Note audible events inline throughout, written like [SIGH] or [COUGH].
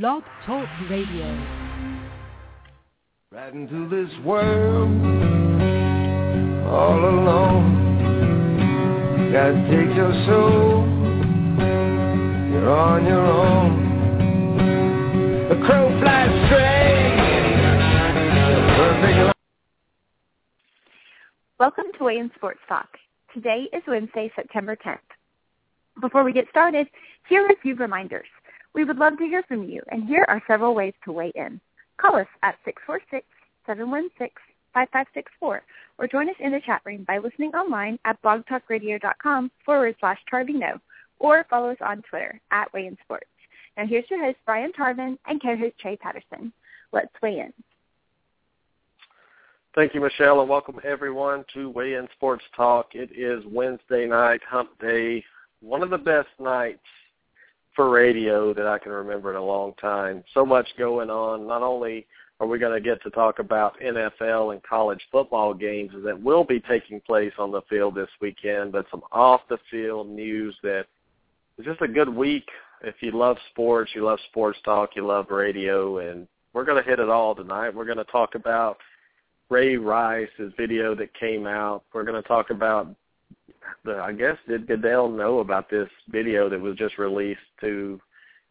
Blog Talk Radio. Right into this world all alone. Gotta take your soul. You're on your own. The crow flies straight. Welcome to Weigh In Sports Talk. Today is Wednesday, September 10th. Before we get started, here are a few reminders. We would love to hear from you, and here are several ways to weigh in. Call us at 646-716-5564 or join us in the chat room by listening online at blogtalkradio.com forward slash Tarvino or follow us on Twitter at Weigh In Sports. Now here's your host, Brian Tarvin, and co-host Trey Patterson. Let's weigh in. Thank you, Michelle, and welcome everyone to Weigh In Sports Talk. It is Wednesday night, hump day, one of the best nights for radio that I can remember in a long time. So much going on. Not only are we going to get to talk about NFL and college football games that will be taking place on the field this weekend, but some off-the-field news that it's just a good week. If you love sports, you love sports talk, you love radio, and we're going to hit it all tonight. We're going to talk about Ray Rice's video that came out. We're going to talk about the I guess did Goodell know about this video that was just released to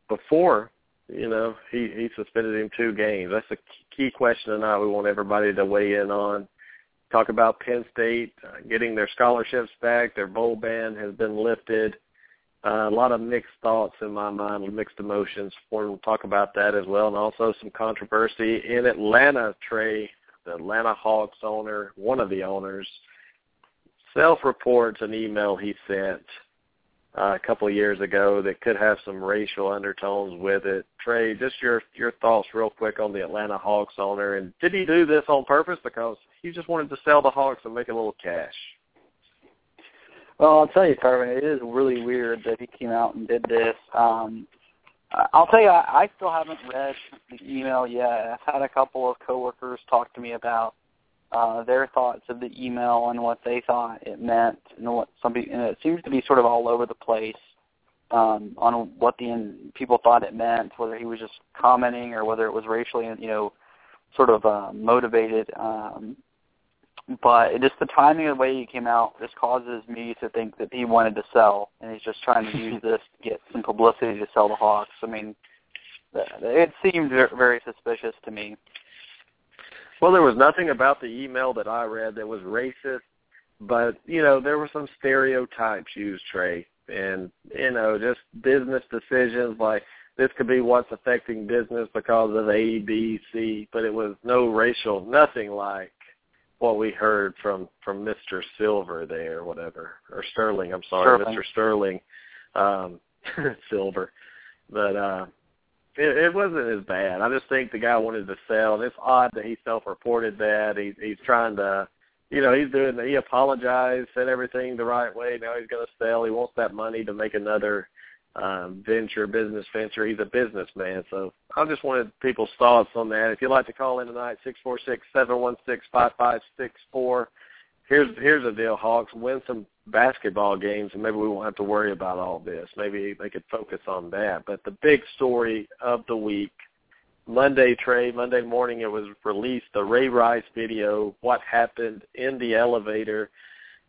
before you know he he suspended him two games. That's a key question tonight. We want everybody to weigh in on. Talk about Penn State uh, getting their scholarships back. Their bowl ban has been lifted. Uh, a lot of mixed thoughts in my mind, mixed emotions. We'll talk about that as well, and also some controversy in Atlanta. Trey, the Atlanta Hawks owner, one of the owners, self-reports an email he sent uh, a couple of years ago that could have some racial undertones with it. Trey, just your your thoughts real quick on the Atlanta Hawks owner, and did he do this on purpose because he just wanted to sell the Hawks and make a little cash? Well, I'll tell you, Tarvin, it is really weird that he came out and did this. Um, I'll tell you, I, I still haven't read the email yet. I've had a couple of coworkers talk to me about uh, their thoughts of the email and what they thought it meant, and what some people, and it seems to be sort of all over the place um, on what the in, people thought it meant, whether he was just commenting or whether it was racially, you know, sort of uh, motivated. Um, but just the timing of the way he came out just causes me to think that he wanted to sell, and he's just trying to use [LAUGHS] this to get some publicity to sell the Hawks. I mean, it seemed very suspicious to me. Well, there was nothing about the email that I read that was racist, but you know there were some stereotypes used, Trey, and you know just business decisions like this could be what's affecting business because of A, B, C, but it was no racial, nothing like what we heard from from Mr. Silver there, whatever, or Sterling. I'm sorry, Sterling. Mr. Sterling, um, [LAUGHS] Silver, but. uh it, it wasn't as bad. I just think the guy wanted to sell, and it's odd that he self-reported that. He, he's trying to, you know, he's doing. He apologized, said everything the right way. Now he's going to sell. He wants that money to make another um, venture, business venture. He's a businessman. So I just wanted people's thoughts on that. If you'd like to call in tonight, six four six seven one six five five six four. Here's here's the deal, Hawks. Win some basketball games, and maybe we won't have to worry about all this. Maybe they could focus on that. But the big story of the week, Monday, Trey, Monday morning, it was released the Ray Rice video. What happened in the elevator?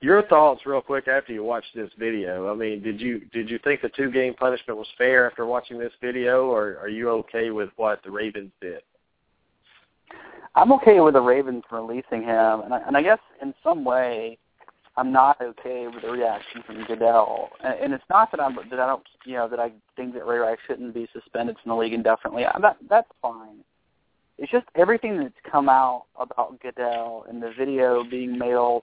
Your thoughts, real quick, after you watched this video. I mean, did you did you think the two game punishment was fair after watching this video, or are you okay with what the Ravens did? I'm okay with the Ravens releasing him, and I, and I guess in some way, I'm not okay with the reaction from Goodell. And, and it's not that I'm that I don't you know that I think that Ray Rice shouldn't be suspended from the league indefinitely. That that's fine. It's just everything that's come out about Goodell and the video being mailed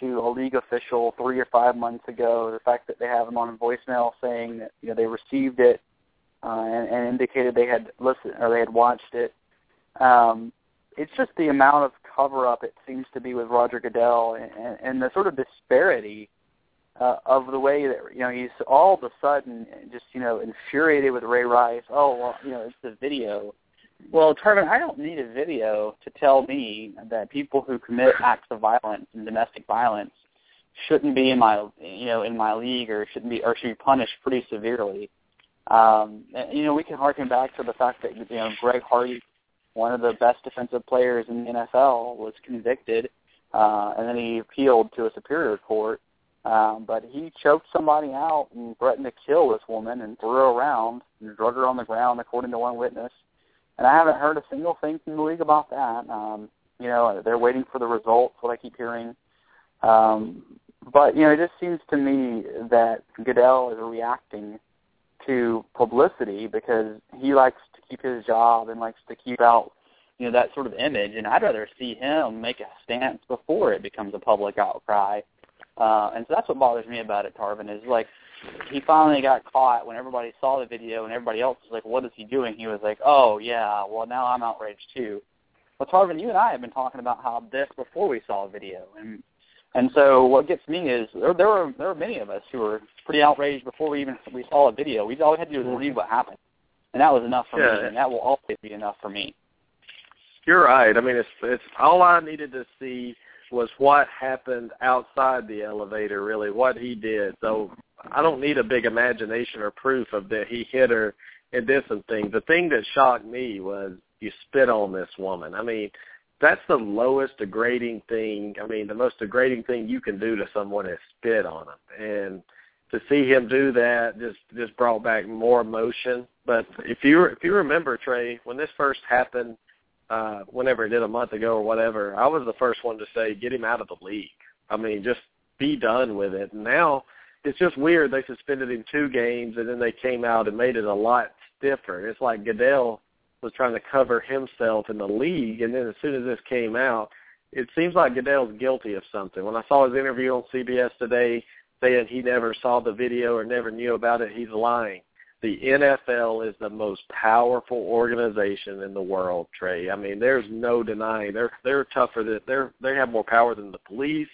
to a league official three or five months ago. The fact that they have him on a voicemail saying that you know they received it uh, and, and indicated they had listened or they had watched it. Um, it's just the amount of cover up it seems to be with Roger Goodell and, and the sort of disparity uh, of the way that you know he's all of a sudden just you know infuriated with Ray Rice. Oh well, you know it's the video. Well, Tarvin, I don't need a video to tell me that people who commit [LAUGHS] acts of violence and domestic violence shouldn't be in my you know in my league or shouldn't be or should be punished pretty severely. Um, and, you know, we can harken back to the fact that you know Greg Hardy, one of the best defensive players in the NFL, was convicted, uh, and then he appealed to a superior court. Um, but he choked somebody out and threatened to kill this woman and threw her around and drug her on the ground, according to one witness. And I haven't heard a single thing from the league about that. Um, you know, they're waiting for the results. What I keep hearing. Um, but you know, it just seems to me that Goodell is reacting to publicity because he likes to keep his job and likes to keep out you know that sort of image and I'd rather see him make a stance before it becomes a public outcry. Uh and so that's what bothers me about it, Tarvin, is like he finally got caught when everybody saw the video and everybody else was like, What is he doing? He was like, Oh yeah, well now I'm outraged too. Well Tarvin, you and I have been talking about how this before we saw the video and and so what gets me is there there were there were many of us who were pretty outraged before we even we saw a video. We all we had to do was read what happened, and that was enough for Yeah. me, and that will always be enough for me. You're right. I mean, it's it's all I needed to see was what happened outside the elevator. Really, what he did. So I don't need a big imagination or proof of that he hit her and did some things. The thing that shocked me was you spit on this woman. I mean, that's the lowest degrading thing. I mean, the most degrading thing you can do to someone is spit on them. And to see him do that just just brought back more emotion. But if you if you remember Trey, when this first happened, uh, whenever it did a month ago or whatever, I was the first one to say get him out of the league. I mean, just be done with it. Now it's just weird. They suspended him two games and then they came out and made it a lot stiffer. It's like Goodell was trying to cover himself in the league, and then as soon as this came out, it seems like Goodell's guilty of something. When I saw his interview on CBS today saying he never saw the video or never knew about it, he's lying. The NFL is the most powerful organization in the world, Trey. I mean, there's no denying they're they're tougher than they're they have more power than the police.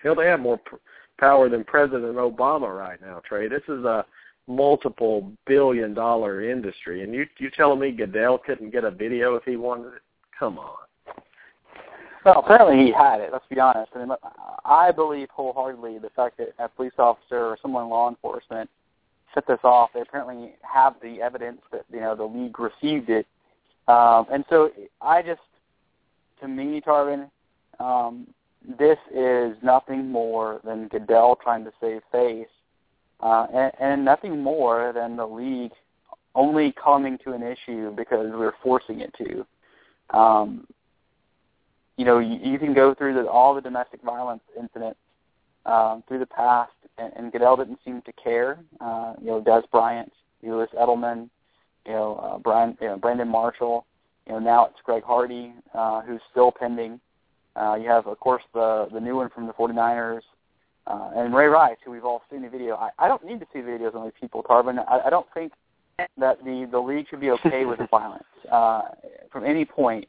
Hell, they have more p- power than President Obama right now, Trey. This is a multiple billion dollar industry, and you you telling me Goodell couldn't get a video if he wanted it? Come on. Well, apparently he had it. Let's be honest. I mean, I believe wholeheartedly the fact that a police officer or someone in law enforcement set this off. They apparently have the evidence that you know the league received it, um, and so I just, to me, Tarvin, um, this is nothing more than Goodell trying to save face, uh, and, and nothing more than the league only coming to an issue because we're forcing it to. Um, you know, you, you can go through the, all the domestic violence incidents um, through the past, and, and Goodell didn't seem to care. Uh, you know, Dez Bryant, Lewis Edelman, you know, uh, Brian, you know, Brandon Marshall. You know, now it's Greg Hardy, uh, who's still pending. Uh, you have, of course, the the new one from the 49ers, uh, and Ray Rice, who we've all seen the video. I, I don't need to see videos on these people, Tarvin. I, I don't think that the the league should be okay with the [LAUGHS] violence uh, from any point.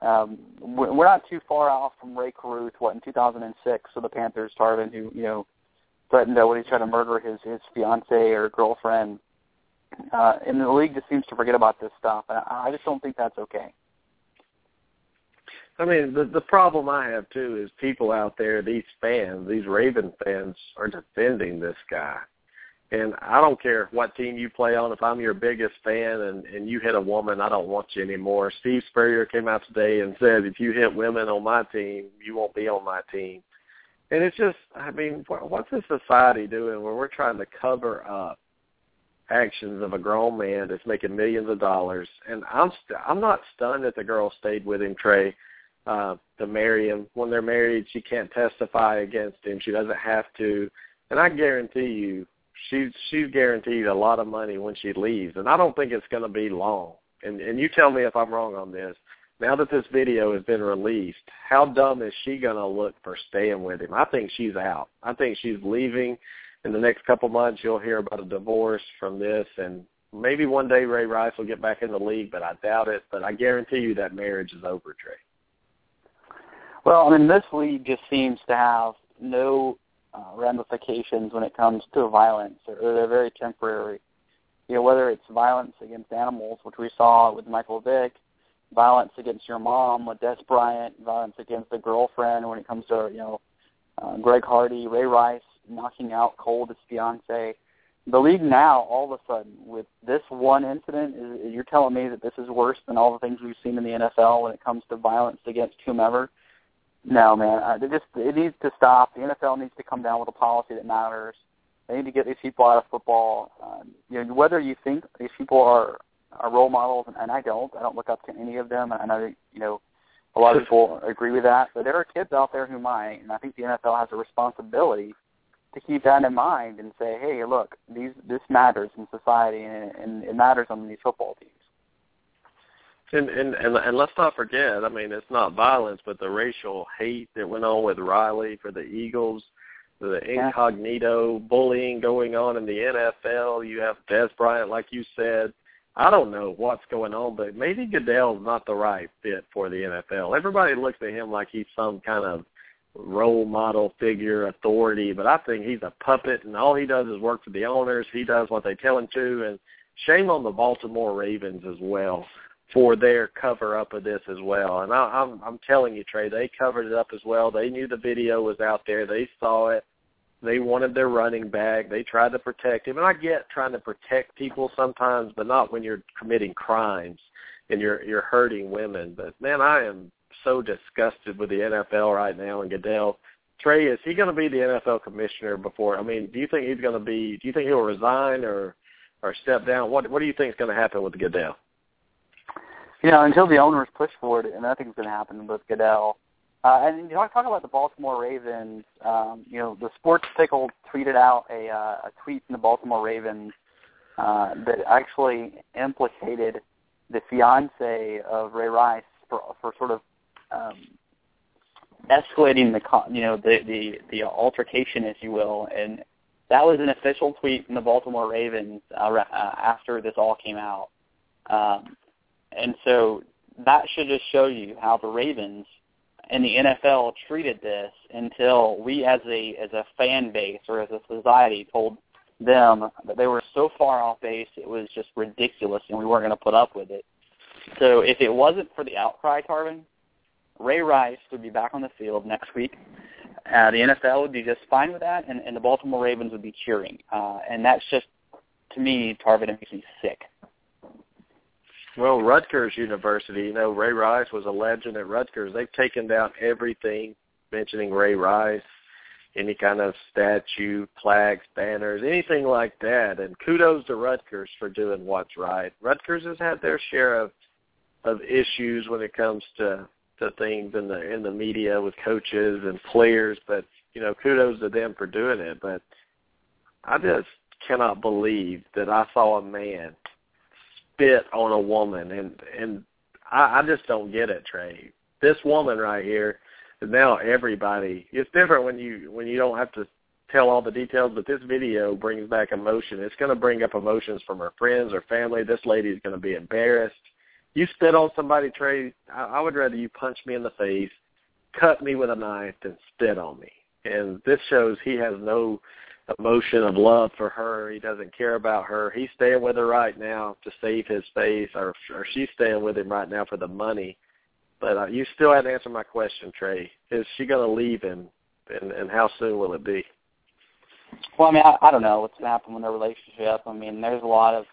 Um, we're not too far off from Rae Carruth, what in 2006, so the Panthers, Tarvin, who you know threatened to what he tried to murder his his fiance or girlfriend. Uh, and the league just seems to forget about this stuff, and I, I just don't think that's okay. I mean, the the problem I have too is people out there, these fans, these Raven fans, are defending this guy. And I don't care what team you play on. If I'm your biggest fan and and you hit a woman, I don't want you anymore. Steve Spurrier came out today and said, if you hit women on my team, you won't be on my team. And it's just, I mean, what's this society doing where we're trying to cover up actions of a grown man that's making millions of dollars? And I'm st- I'm not stunned that the girl stayed with him, Trey, uh, to marry him. When they're married, she can't testify against him. She doesn't have to. And I guarantee you, she's she's guaranteed a lot of money when she leaves, and I don't think it's going to be long. And and you tell me if I'm wrong on this. Now that this video has been released, how dumb is she going to look for staying with him? I think she's out. I think she's leaving. In the next couple months, you'll hear about a divorce from this, and maybe one day Ray Rice will get back in the league, but I doubt it. But I guarantee you that marriage is over, Trey. Well, I mean, this league just seems to have no uh, ramifications when it comes to violence, or, they're very temporary. You know, whether it's violence against animals, which we saw with Michael Vick, violence against your mom with Dez Bryant, violence against a girlfriend when it comes to you know uh, Greg Hardy, Ray Rice knocking out cold his fiance. the league now, all of a sudden, with this one incident, is, you're telling me that this is worse than all the things we've seen in the NFL when it comes to violence against whomever? No, man. Uh, it just it needs to stop. The NFL needs to come down with a policy that matters. They need to get these people out of football. Um, you know, whether you think these people are are role models, and, and I don't. I don't look up to any of them. I know you know a lot of people agree with that, but there are kids out there who might, and I think the NFL has a responsibility to keep that in mind and say, hey, look, these this matters in society, and, and it matters on these football teams. And, and and and let's not forget. I mean, it's not violence, but the racial hate that went on with Riley for the Eagles, the incognito bullying going on in the NFL. You have Dez Bryant, like you said. I don't know what's going on, but maybe Goodell's not the right fit for the NFL. Everybody looks at him like he's some kind of role model figure, authority, but I think he's a puppet and all he does is work for the owners. He does what they tell him to and shame on the Baltimore Ravens as well for their cover up of this as well. And I, I'm I'm telling you, Trey, they covered it up as well. They knew the video was out there. They saw it. They wanted their running back. They tried to protect him. And I get trying to protect people sometimes, but not when you're committing crimes and you're you're hurting women. But man, I am so disgusted with the NFL right now and Goodell. Trey, is he going to be the NFL commissioner before? I mean, do you think he's going to be? Do you think he'll resign or or step down? What What do you think is going to happen with Goodell? You know, until the owners push for it, and nothing's going to happen with Goodell. Uh, and you talk, talk about the Baltimore Ravens. Um, you know, the Sports Pickle tweeted out a, uh, a tweet from the Baltimore Ravens uh, that actually implicated the fiance of Ray Rice for for sort of um, escalating the you know the the the altercation, if you will, and that was an official tweet from the Baltimore Ravens uh, uh, after this all came out, um, and so that should just show you how the Ravens and the NFL treated this until we, as a as a fan base or as a society, told them that they were so far off base it was just ridiculous, and we weren't going to put up with it. So if it wasn't for the outcry, Tarvin, Ray Rice would be back on the field next week. Uh, the NFL would be just fine with that, and, and the Baltimore Ravens would be cheering. Uh, and that's just, to me, Tarvin, it makes me sick. Well, Rutgers University, you know, Ray Rice was a legend at Rutgers. They've taken down everything mentioning Ray Rice, any kind of statue, flags, banners, anything like that. And kudos to Rutgers for doing what's right. Rutgers has had their share of of issues when it comes to to things in the in the media with coaches and players, but you know, kudos to them for doing it. But I just cannot believe that I saw a man spit on a woman, and and I, I just don't get it, Trey. This woman right here, now everybody. It's different when you when you don't have to tell all the details, but this video brings back emotion. It's going to bring up emotions from her friends or family. This lady is going to be embarrassed you spit on somebody, Trey, I, I would rather you punch me in the face, cut me with a knife, than spit on me. And this shows he has no emotion of love for her. He doesn't care about her. He's staying with her right now to save his face, or, or she's staying with him right now for the money. But uh, you still haven't answered my question, Trey. Is she going to leave him, and, and how soon will it be? Well, I mean, I, I don't know what's going to happen with their relationship. I mean, there's a lot of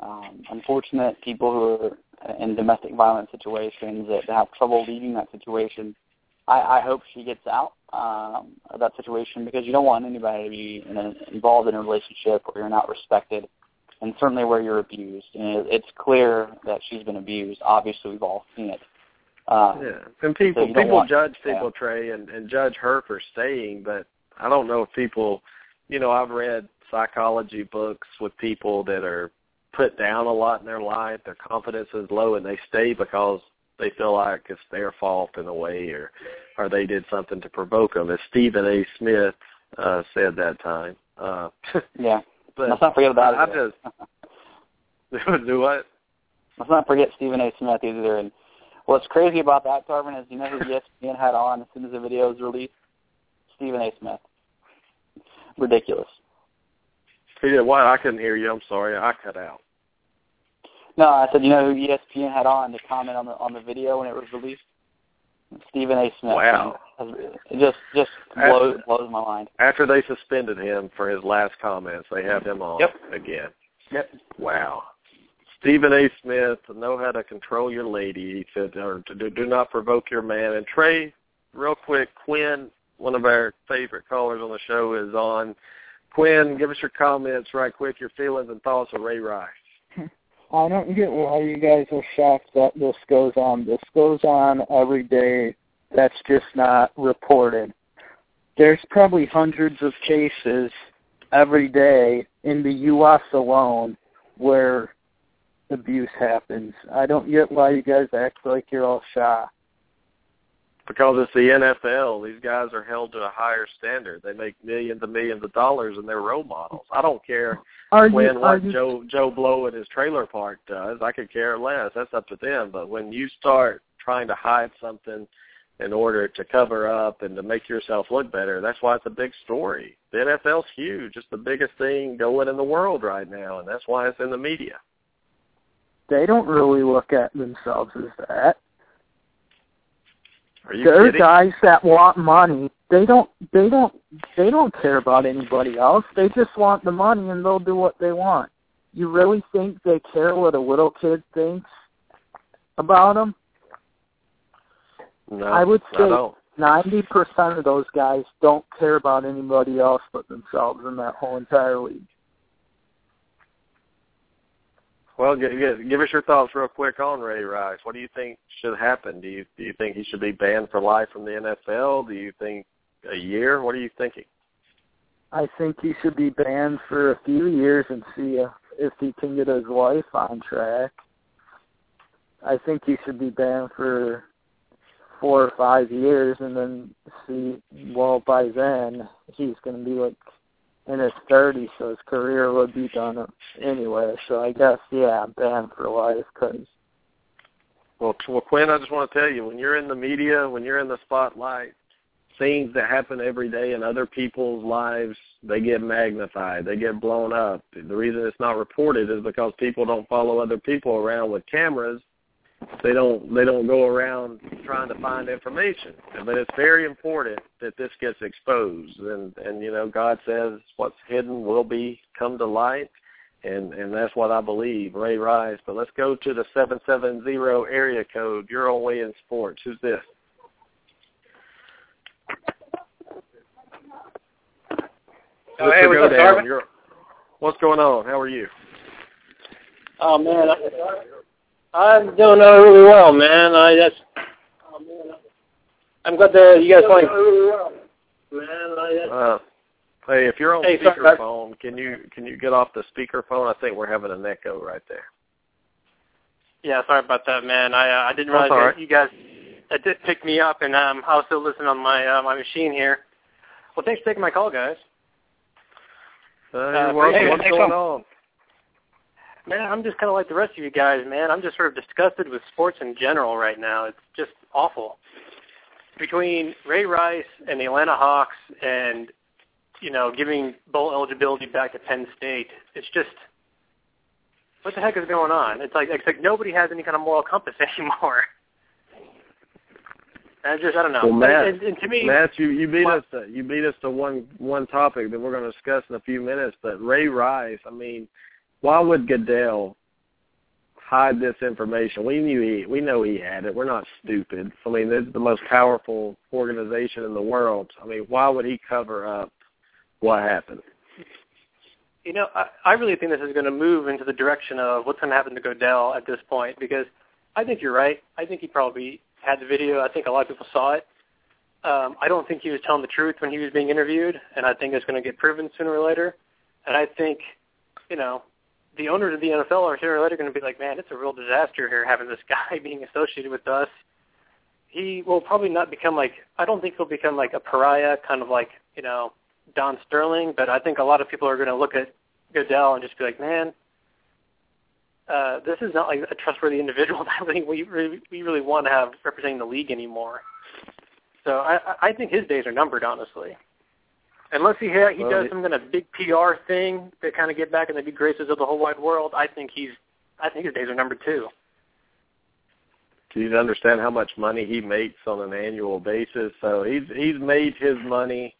um, unfortunate people who are in domestic violence situations that have trouble leaving that situation. I, I hope she gets out um, of that situation because you don't want anybody to be in a, involved in a relationship where you're not respected, and certainly where you're abused. And it, it's clear that she's been abused. Obviously, we've all seen it. Uh, yeah, and people so people want, judge people, yeah. Trey, and, and judge her for staying, but I don't know if people, you know, I've read psychology books with people that are put down a lot in their life. Their confidence is low, and they stay because they feel like it's their fault in a way, or or they did something to provoke them. As Stephen A. Smith uh, said that time. Uh, [LAUGHS] yeah, but let's not forget about I, it. I just [LAUGHS] [LAUGHS] do what? Let's not forget Stephen A. Smith either. And what's crazy about that, Tarvin, is you know who ESPN had on as soon as the video was released? Stephen A. Smith. Ridiculous. He did what? I couldn't hear you. I'm sorry. I cut out. No, I said, you know who ESPN had on to comment on the on the video when it was released? Stephen A. Smith. Wow. It just just blows, blows my mind. After they suspended him for his last comments, they have him on Yep. again. Yep. Wow. Stephen A. Smith, know how to control your lady. He said, or do, do not provoke your man. And Trey, real quick, Quinn, one of our favorite callers on the show, is on. Quinn, give us your comments right quick, your feelings and thoughts of Ray Rice. I don't get why you guys are shocked that this goes on. This goes on every day. That's just not reported. There's probably hundreds of cases every day in the U.S. alone where abuse happens. I don't get why you guys act like you're all shocked. Because it's the NFL. These guys are held to a higher standard. They make millions and millions of dollars and they're role models. I don't care Are when are what you, Joe Joe Blow at his trailer park does. I could care less. That's up to them. But when you start trying to hide something in order to cover up and to make yourself look better, that's why it's a big story. The NFL's huge. It's the biggest thing going in the world right now, and that's why it's in the media. they don't really look at themselves as that. Are you there are kidding? guys that want money. They don't they don't they don't care about anybody else. They just want the money and they'll do what they want. You really think they care what a little kid thinks about them? no, I would say- Ninety percent of those guys don't care about anybody else but themselves in that whole entire league. Well, give, us your thoughts real quick on Ray Rice. What do you think should happen? Do you do you think he should be banned for life from the NFL? Do you think a year? What are you thinking? I think he should be banned for a few years and see if, if he can get his life on track. I think he should be banned for four or five years and then see, well, by then he's going to be like in his 30s, so his career would be done anyway. So I guess, yeah, banned for life because Well, well, Quinn, I just want to tell you, when you're in the media, when you're in the spotlight, things that happen every day in other people's lives, they get magnified, they get blown up. The reason it's not reported is because people don't follow other people around with cameras. They don't they don't go around trying to find information. But it's very important that this gets exposed and and you know God says what's hidden will be come to light and and that's what I believe, Ray Rice. But let's go to the seven seven zero area code. You're on Weigh In Sports. Who's this? Oh, hey, what's up, you're- What's going on? How are you? Oh man, I, I'm doing uh, really well, man. I just, I'm glad that you guys playing. Man, I just, Uh, hey, if you're on Hey, sorry, speakerphone, can you can you get off the speakerphone? I think we're having an echo right there. yeah, sorry about that, man. I uh, I didn't realize that right. you guys that did pick me up, and um, I was still listening on my uh, my machine here. Well, thanks for taking my call, guys. Uh, Uh, you're welcome. hey, What's going Tom. on? Man, I'm just kind of like the rest of you guys, man. I'm just sort of disgusted with sports in general right now. It's just awful. Between Ray Rice and the Atlanta Hawks and, you know, giving bowl eligibility back to Penn State, it's just, what the heck is going on? It's like, it's like nobody has any kind of moral compass [LAUGHS] anymore. And just, I don't know. Well, Matt, and, and to me, Matt, you you beat my- us to you beat us to one one topic that we're going to discuss in a few minutes. But Ray Rice, I mean, why would Goodell hide this information? We knew he we know he had it. We're not stupid. I mean, this is the most powerful organization in the world. I mean, why would he cover up what happened? You know, I, I really think this is going to move into the direction of what's going to happen to Goodell at this point because I think you're right. I think he probably had the video. I think a lot of people saw it. Um, I don't think he was telling the truth when he was being interviewed, and I think it's going to get proven sooner or later. And I think, you know, the owners of the NFL are sooner or later going to be like, man, it's a real disaster here having this [LAUGHS] guy being associated with us. He will probably not become like, I don't think he'll become like a pariah, kind of like, you know, Don Sterling, but I think a lot of people are going to look at Goodell and just be like, man, uh, this is not like a trustworthy individual [LAUGHS] that we we really, we really want to have representing the league anymore. So I I think his days are numbered, honestly. Unless he ha- he Well, does some kind of big PR thing to kind of get back in the good graces of the whole wide world, I think he's I think his days are numbered too. Do you understand how much money he makes on an annual basis? So he's he's made his money.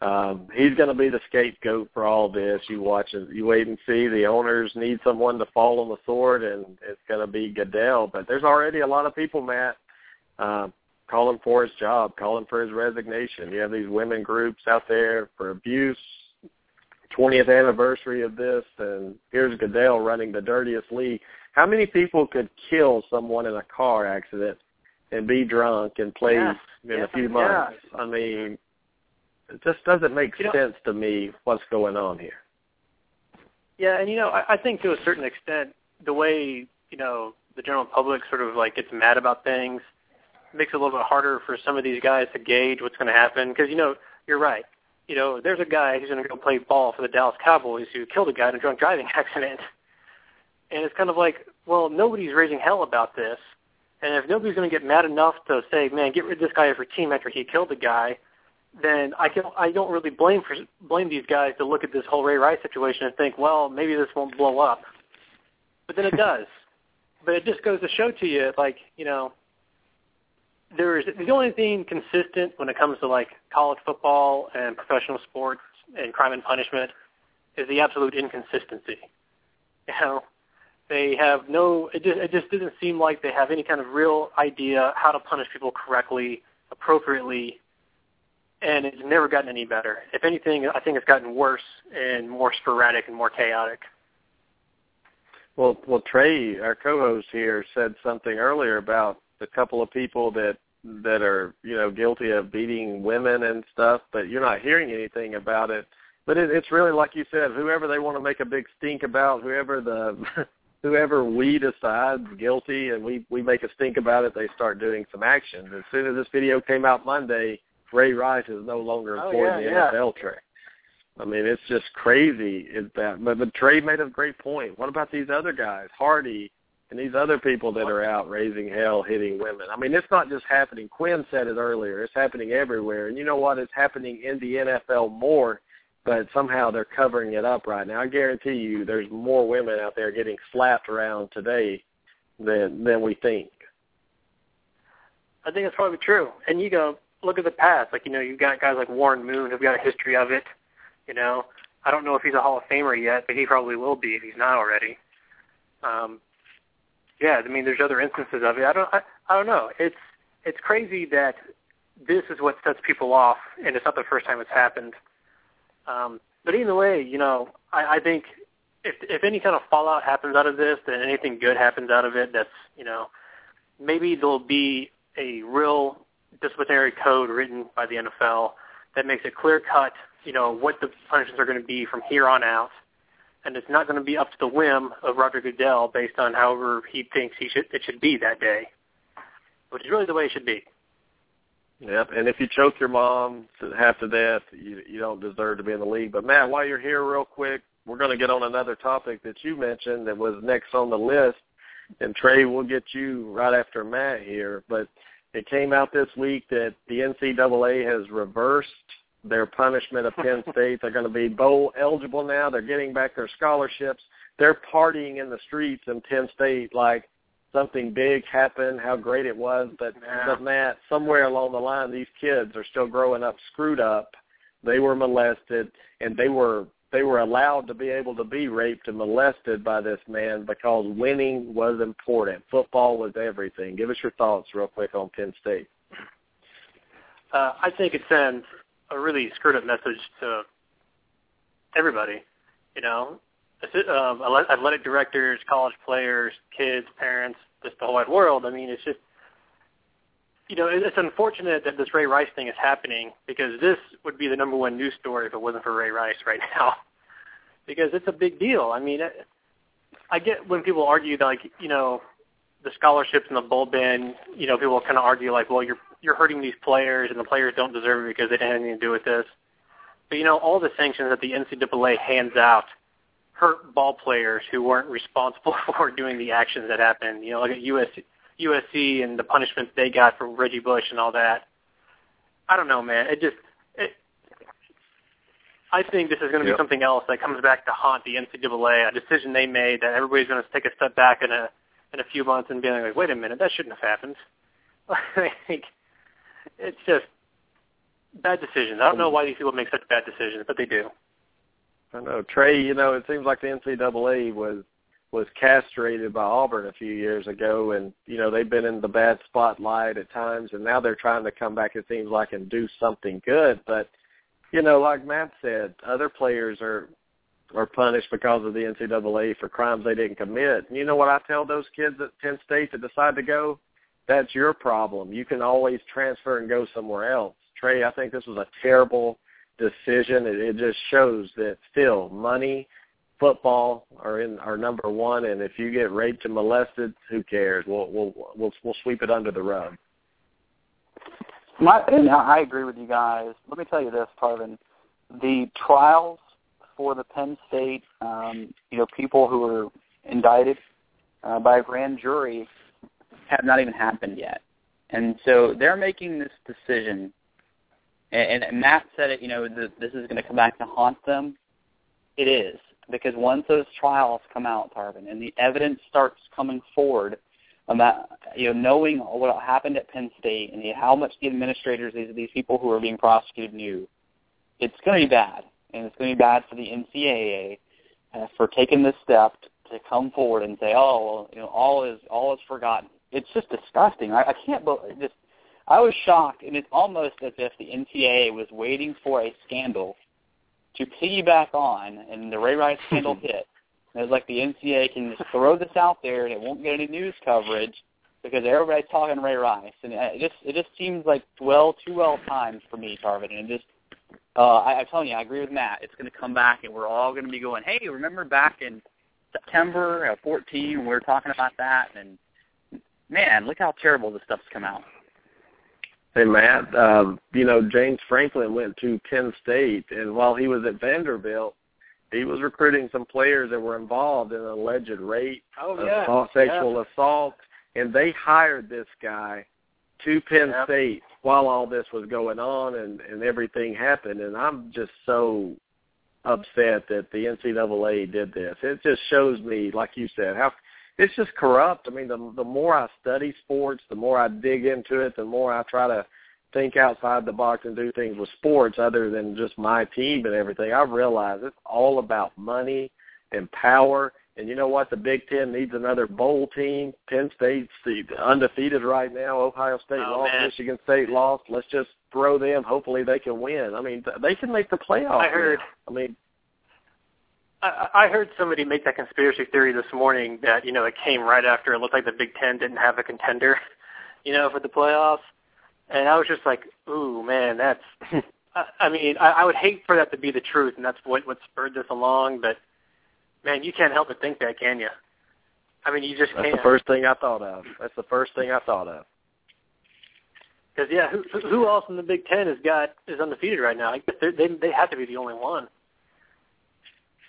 Um, he's going to be the scapegoat for all this. You watch it. You wait and see. The owners need someone to fall on the sword, and it's going to be Goodell. But there's already a lot of people, Matt, uh, calling for his job, calling for his resignation. You have these women groups out there for abuse, 20th anniversary of this, and here's Goodell running the dirtiest league. How many people could kill someone in a car accident and be drunk and play yeah. in yeah. a few months? Yeah. I mean, it just doesn't make you sense know, to me what's going on here. Yeah, and you know, I, I think to a certain extent, the way you know the general public sort of like gets mad about things makes it a little bit harder for some of these guys to gauge what's going to happen. Because you know, you're right. You know, there's a guy who's going to go play ball for the Dallas Cowboys who killed a guy in a drunk driving [LAUGHS] accident, and it's kind of like, well, nobody's raising hell about this. And if nobody's going to get mad enough to say, "Man, get rid of this guy your team after he killed the guy," then I can I don't really blame for blame these guys to look at this whole Ray Rice situation and think, well, maybe this won't blow up. But then it [LAUGHS] does. but it just goes to show to you, like you know, there is the only thing consistent when it comes to like college football and professional sports and crime and punishment is the absolute inconsistency. You know, they have no. It just it just doesn't seem like they have any kind of real idea how to punish people correctly, appropriately, and it's never gotten any better. If anything, I think it's gotten worse and more sporadic and more chaotic. Well, well, Trey, our co-host here, said something earlier about the couple of people that that are you know guilty of beating women and stuff, but you're not hearing anything about it. But it, it's really like you said, whoever they want to make a big stink about, whoever the [LAUGHS] whoever we decide guilty and we we make a stink about it, they start doing some action. As soon as this video came out Monday, Ray Rice is no longer oh, employed yeah, in the yeah. NFL track. I mean, it's just crazy. Is that? But, but Trey made a great point. What about these other guys, Hardy, and these other people that are out raising hell, hitting women? I mean, it's not just happening. Quinn said it earlier. It's happening everywhere. And you know what? It's happening in the NFL more, but somehow they're covering it up right now. I guarantee you, there's more women out there getting slapped around today than than we think. I think that's probably true. And you go look at the past. Like you know, you've got guys like Warren Moon who've got a history of it. You know, I don't know if he's a Hall of Famer yet, but he probably will be if he's not already. Um, yeah, I mean, there's other instances of it. I don't, I, I don't know. It's it's crazy that this is what sets people off, and it's not the first time it's happened. Um, but either way, you know, I, I think if if any kind of fallout happens out of this, then anything good happens out of it. That's you know, maybe there'll be a real disciplinary code written by the NFL that makes it clear cut you know, what the punishments are going to be from here on out. And it's not going to be up to the whim of Roger Goodell based on however he thinks he should it should be that day, which is really the way it should be. Yep, and if you choke your mom to half to death, you you don't deserve to be in the league. But Matt, while you're here, real quick, we're going to get on another topic that you mentioned that was next on the list, and Trey, we'll get you right after Matt here. But it came out this week that the NCAA has reversed their punishment of Penn State. They're going to be bowl eligible now. They're getting back their scholarships. They're partying in the streets in Penn State like something big happened, how great it was. But Yeah. but Matt, somewhere along the line, these kids are still growing up screwed up. They were molested, and they were they were allowed to be able to be raped and molested by this man because winning was important. Football was everything. Give us your thoughts real quick on Penn State. Uh, I think it sends a really screwed up message to everybody. You know, um, athletic directors, college players, kids, parents, just the whole wide world. I mean, it's just you know, it's unfortunate that this Ray Rice thing is happening because this would be the number one news story if it wasn't for Ray Rice right [LAUGHS] now. Because it's a big deal. I mean, I get when people argue that, like, you know, the scholarships and the bin, you know, people kind of argue like, well, you're you're hurting these players and the players don't deserve it because they didn't have anything to do with this. But you know, all the sanctions that the NCAA hands out hurt ball players who weren't responsible [LAUGHS] for doing the actions that happened. You know, like at USC, USC and the punishments they got from Reggie Bush and all that. I don't know, man. It just, it, I think this is going to Yep. be something else that comes back to haunt the NCAA. A decision they made that everybody's going to take a step back in a in a few months and be like, wait a minute, that shouldn't have happened. [LAUGHS] like, it's just bad decisions. I don't know why these people make such bad decisions, but they do. I know Trey. You know, it seems like the NCAA was was castrated by Auburn a few years ago, and you know they've been in the bad spotlight at times, and now they're trying to come back. It seems like and do something good, but you know, like Matt said, other players are are punished because of the NCAA for crimes they didn't commit. And you know what I tell those kids at Penn State that decide to go? That's your problem. You can always transfer and go somewhere else. Trey, I think this was a terrible decision. It, it just shows that still money, football are in are number one, and if you get raped and molested, who cares? We'll we'll we'll, we'll sweep it under the rug. My, I agree with you guys. Let me tell you this, Tarvin. The trials for the Penn State, um, you know, people who were indicted uh, by a grand jury have not even happened yet. And so they're making this decision. And, and Matt said it, you know, the, this is going to come back to haunt them. It is. Because once those trials come out, Tarvin, and the evidence starts coming forward about, you know, knowing what happened at Penn State and how much the administrators, these, these people who are being prosecuted knew, it's going to be bad and it's going to be bad for the NCAA uh, for taking this step to come forward and say, "Oh, well, you know, all is all is forgotten." It's just disgusting. I, I can't believe just. I was shocked, and it's almost as if the NCAA was waiting for a scandal to piggyback on, and the Ray Rice scandal [LAUGHS] hit. And it was like the NCAA can just throw this out there, and it won't get any news coverage because everybody's talking Ray Rice, and it just it just seems like well too well timed for me, Tarvin, and it just uh, I, I'm telling you, I agree with Matt. It's going to come back, and we're all going to be going, "Hey, remember back in September of 14 we were talking about that?" And man, look how terrible this stuff's come out. Hey Matt, uh, you know James Franklin went to Penn State, and while he was at Vanderbilt, he was recruiting some players that were involved in alleged rape, oh, yeah. assault, sexual yeah. assault, and they hired this guy to Penn yep. State while all this was going on and and everything happened and I'm just so upset that the NCAA did this. It just shows me, like you said, how it's just corrupt. I mean, the the more I study sports, the more I dig into it, the more I try to think outside the box and do things with sports other than just my team and everything. I realize it's all about money and power and you know what? The Big Ten needs another bowl team. Penn State's the undefeated right now. Ohio State oh, lost. Man. Michigan State lost. Let's just throw them. Hopefully they can win. I mean, they can make the playoffs. I heard. Now. I mean, I, I heard somebody make that conspiracy theory this morning that you know it came right after it looked like the Big Ten didn't have a contender, [LAUGHS] you know, for the playoffs, and I was just like, ooh, man, that's. [LAUGHS] I, I mean, I, I would hate for that to be the truth, and that's what what spurred this along, but man, you can't help but think that, can you? I mean, you just that's can't. the first thing I thought of. That's the first thing I thought of. Because yeah, who who else in the Big Ten has got is undefeated right now? I guess they they they have to be the only one.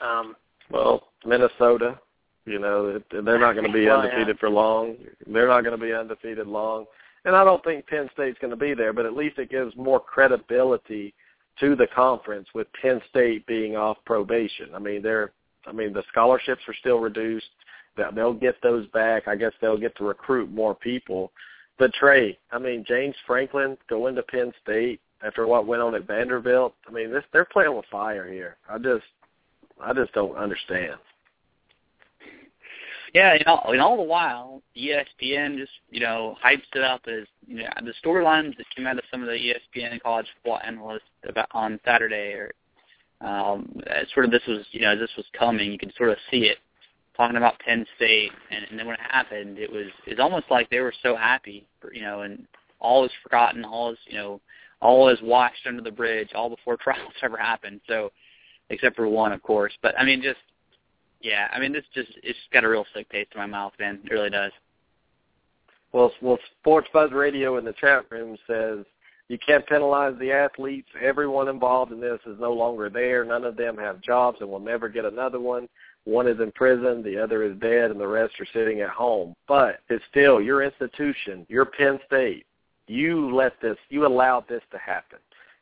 Um. Well, Minnesota, you know, they're not going to be [LAUGHS] well, undefeated yeah. for long. They're not going to be undefeated long, and I don't think Penn State's going to be there. But at least it gives more credibility to the conference with Penn State being off probation. I mean, they're I mean, the scholarships are still reduced. They'll get those back. I guess they'll get to recruit more people. But Trey, I mean, James Franklin going to Penn State after what went on at Vanderbilt. I mean, this they're playing with fire here. I just, I just don't understand. Yeah, you know, and all the while, ESPN just you know hypes it up as you know the storylines that came out of some of the ESPN college football analysts about on Saturday or um, sort of this was you know this was coming. You could sort of see it talking about Penn State, and, and then when it happened, it was it's almost like they were so happy, for, you know, and all is forgotten, all is you know, all is washed under the bridge, all before [LAUGHS] trials ever happened. So, except for one, of course. But I mean, just yeah, I mean, this just it's got a real sick taste in my mouth, man. It really does. Well, well, Sports Buzz Radio in the chat room says you can't penalize the athletes. Everyone involved in this is no longer there. None of them have jobs and will never get another one. One is in prison, the other is dead, and the rest are sitting at home. But it's still your institution, your Penn State. You let this, you allowed this to happen.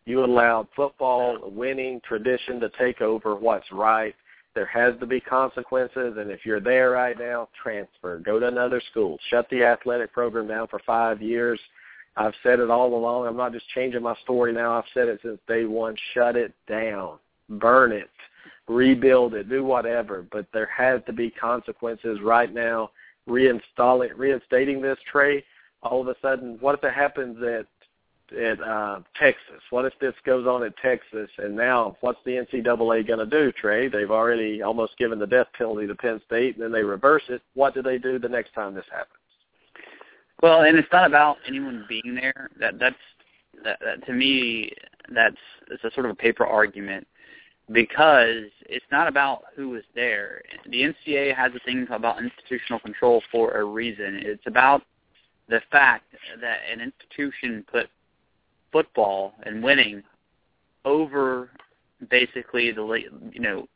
You allowed football, winning tradition to take over what's right. There has to be consequences, and if you're there right now, transfer. Go to another school. Shut the athletic program down for five years. I've said it all along. I'm not just changing my story now. I've said it since day one. Shut it down. Burn it. Rebuild it. Do whatever. But there has to be consequences right now. Reinstalling, reinstating this Trey. All of a sudden, what if it happens at at uh, Texas? What if this goes on at Texas? And now, what's the NCAA going to do, Trey? They've already almost given the death penalty to Penn State, and then they reverse it. What do they do the next time this happens? Well, and it's not about anyone being there. That that's that, that to me that's it's a sort of a paper argument because it's not about who was there. The NCAA has a thing about institutional control for a reason. It's about the fact that an institution put football and winning over basically the you know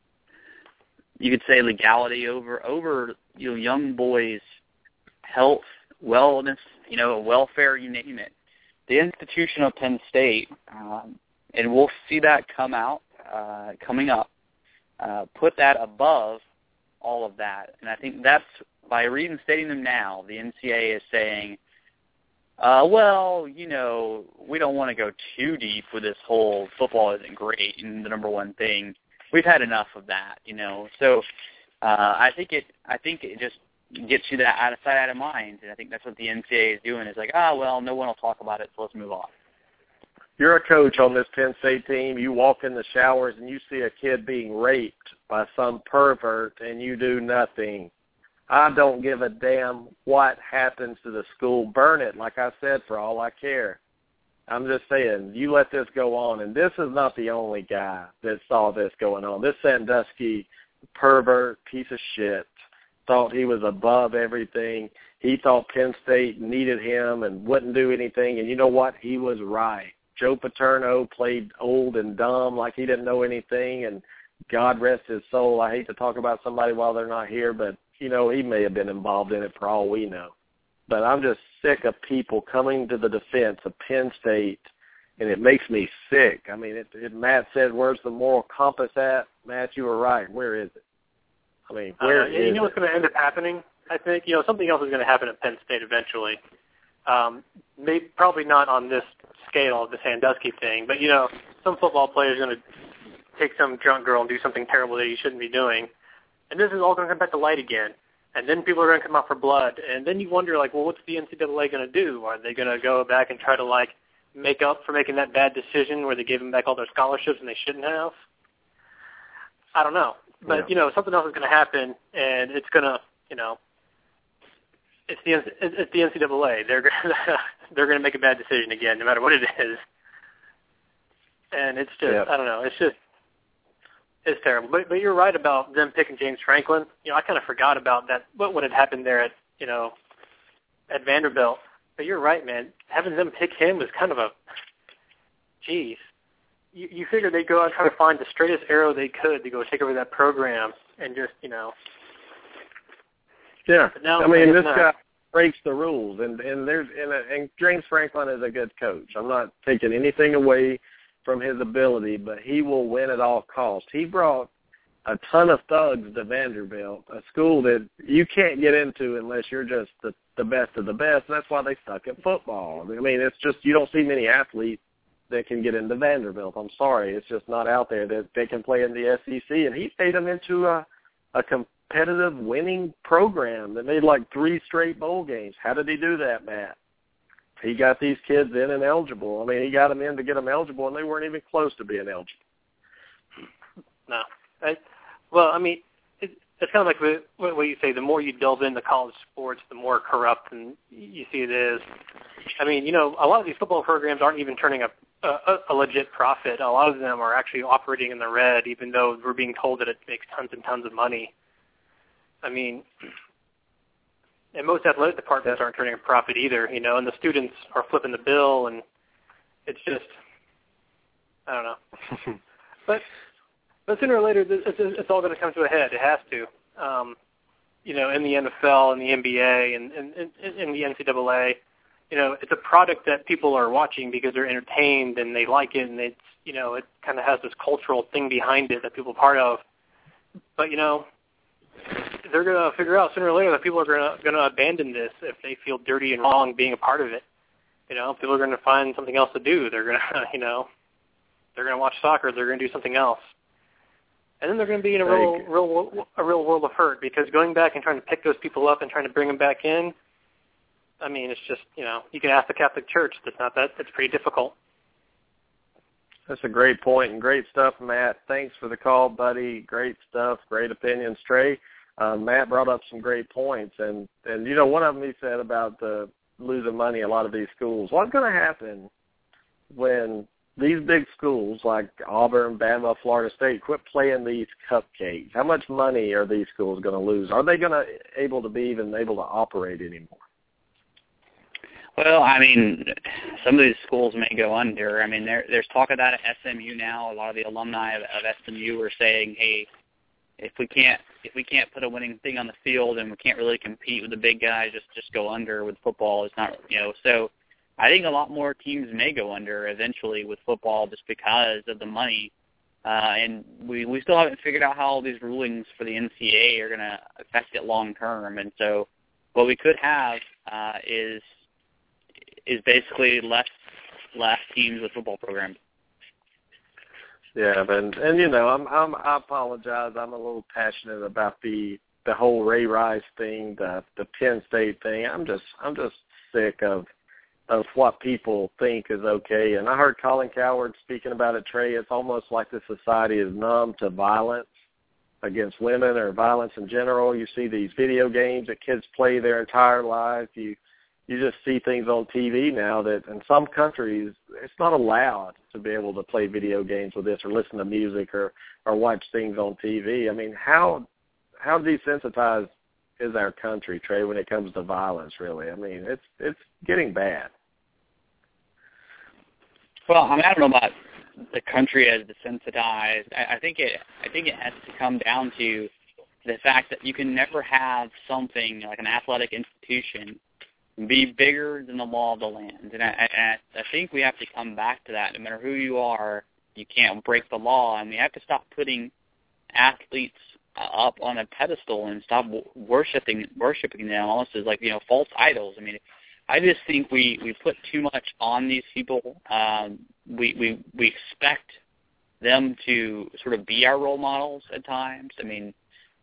you could say legality over over you know young boys health wellness you know welfare you name it. The institution of Penn State um, and we'll see that come out uh, coming up uh, put that above all of that. And I think that's by reinstating them now the NCAA is saying uh, well, you know, we don't want to go too deep with this whole football isn't great and the number one thing. We've had enough of that, you know. So uh, I think it I think it just gets you that out of sight, out of mind, and I think that's what the NCAA is doing. Is like, ah, oh, well, no one will talk about it, so let's move on. You're a coach on this Penn State team. You walk in the showers and you see a kid being raped by some pervert, and you do nothing I don't give a damn what happens to the school. Burn it, like I said, for all I care. I'm just saying, you let this go on, and this is not the only guy that saw this going on. This Sandusky pervert piece of shit thought he was above everything. He thought Penn State needed him and wouldn't do anything, and you know what? He was right. Joe Paterno played old and dumb like he didn't know anything, and God rest his soul. I hate to talk about somebody while they're not here, but you know, he may have been involved in it for all we know. But I'm just sick of people coming to the defense of Penn State, and it makes me sick. I mean, it, it, Matt said, "Where's the moral compass at?" Matt, you were right. Where is it? I mean, where uh, is you know what's going to end up happening? I think you know something else is going to happen at Penn State eventually. Um, maybe probably not on this scale of the Sandusky thing, but you know, some football player is going to take some drunk girl and do something terrible that he shouldn't be doing and this is all going to come back to light again. And then people are going to come out for blood, and then you wonder, like, well, what's the NCAA going to do? Are they going to go back and try to like make up for making that bad decision where they gave them back all their scholarships and they shouldn't have? I don't know, but yeah. you know, something else is going to happen, and it's going to, you know, it's the it's the NCAA. They're gonna, [LAUGHS] they're going to make a bad decision again, no matter what it is. And it's just, yeah. I don't know, it's just it's terrible. But but you're right about them picking James Franklin. You know, I kind of forgot about that. What would have happened there at you know at Vanderbilt? But you're right, man. Having them pick him was kind of a, geez. You you figure they'd go out and try to find the straightest arrow they could to go take over that program and just you know. Yeah, But now I mean this not. guy breaks the rules, and and there's and, and James Franklin is a good coach. I'm not taking anything away from his ability, but he will win at all costs. He brought a ton of thugs to Vanderbilt, a school that you can't get into unless you're just the the best of the best, and that's why they suck at football. I mean, it's just you don't see many athletes that can get into Vanderbilt. I'm sorry, it's just not out there that they can play in the SEC, and he made them into a a competitive winning program that made like three straight bowl games. How did he do that, Matt? He got these kids in and eligible. I mean, he got them in to get them eligible, and they weren't even close to being eligible. No. I, well, I mean, it, it's kind of like what, you say. The more you delve into college sports, the more corrupt and you see it is. I mean, you know, a lot of these football programs aren't even turning a, a, a legit profit. A lot of them are actually operating in the red, even though we're being told that it makes tons and tons of money. I mean, and most athletic departments aren't turning a profit either, you know, and the students are flipping the bill, and it's just, I don't know. [LAUGHS] but but sooner or later, it's, it's all going to come to a head. It has to. Um, you know, in the NFL and the NBA and, and, and in the NCAA, you know, it's a product that people are watching because they're entertained and they like it, and it's you know, it kind of has this cultural thing behind it that people are part of. but you know, they're gonna figure out sooner or later that people are gonna gonna abandon this if they feel dirty and wrong being a part of it. You know, people are gonna find something else to do. They're gonna, [LAUGHS] you know, they're gonna watch soccer. They're gonna do something else. And then they're going to be in a real, real, a real world of hurt because going back and trying to pick those people up and trying to bring them back in, I mean, it's just you know, you can ask the Catholic Church. That's not that. It's pretty difficult. That's a great point and great stuff, Matt. Thanks for the call, buddy. Great stuff, great opinions, Trey. Uh, Matt brought up some great points, and and you know one of them he said about the losing money. A lot of these schools. What's going to happen when these big schools like Auburn, Bama, Florida State quit playing these cupcakes? How much money are these schools going to lose? Are they going to able to be even able to operate anymore? Well, I mean, some of these schools may go under. I mean, there, there's talk of that at SMU now. A lot of the alumni of, of SMU are saying, "Hey, if we can't if we can't put a winning thing on the field and we can't really compete with the big guys, just just go under with football. It's not, you know." So, I think a lot more teams may go under eventually with football just because of the money. Uh, and we we still haven't figured out how all these rulings for the NCAA are going to affect it long term. And so, what we could have uh, is is basically less less teams with football programs. Yeah, and and you know, I'm I'm I apologize. I'm a little passionate about the the whole Ray Rice thing, the the Penn State thing. I'm just I'm just sick of of what people think is okay. And I heard Colin Cowherd speaking about it, Trey. It's almost like the society is numb to violence against women or violence in general. You see these video games that kids play their entire lives. You you just see things on TV now that in some countries it's not allowed to be able to play video games with this or listen to music or or watch things on TV. I mean, how how desensitized is our country, Trey, when it comes to violence? Really, I mean, it's it's getting bad. Well, I mean, I don't know about the country as desensitized. I, I think it I think it has to come down to the fact that you can never have something like an athletic institution be bigger than the law of the land. And I, I, I think we have to come back to that. No matter who you are, you can't break the law, and we have to stop putting athletes up on a pedestal and stop worshiping worshiping them almost as like you know false idols. I mean, I just think we we put too much on these people. Um, we we we expect them to sort of be our role models at times. I mean,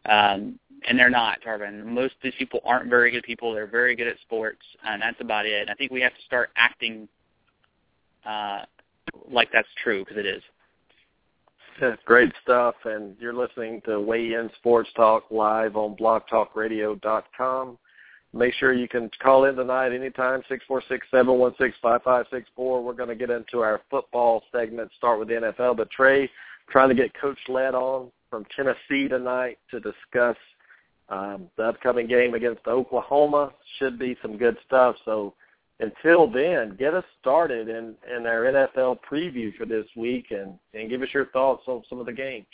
um, and they're not, Tarvin. Most of these people aren't very good people. They're very good at sports, and that's about it. I think we have to start acting uh, like that's true because it is. Yeah, great stuff. And you're listening to Weigh In Sports Talk live on blogtalkradio.com. Make sure you can call in tonight anytime, six four six seven one six five five six four. We're going to get into our football segment, start with the NFL. But Trey, trying to get Coach Led on from Tennessee tonight to discuss um, the upcoming game against Oklahoma. Should be some good stuff. So until then, get us started in, in our NFL preview for this week and, and give us your thoughts on some of the games.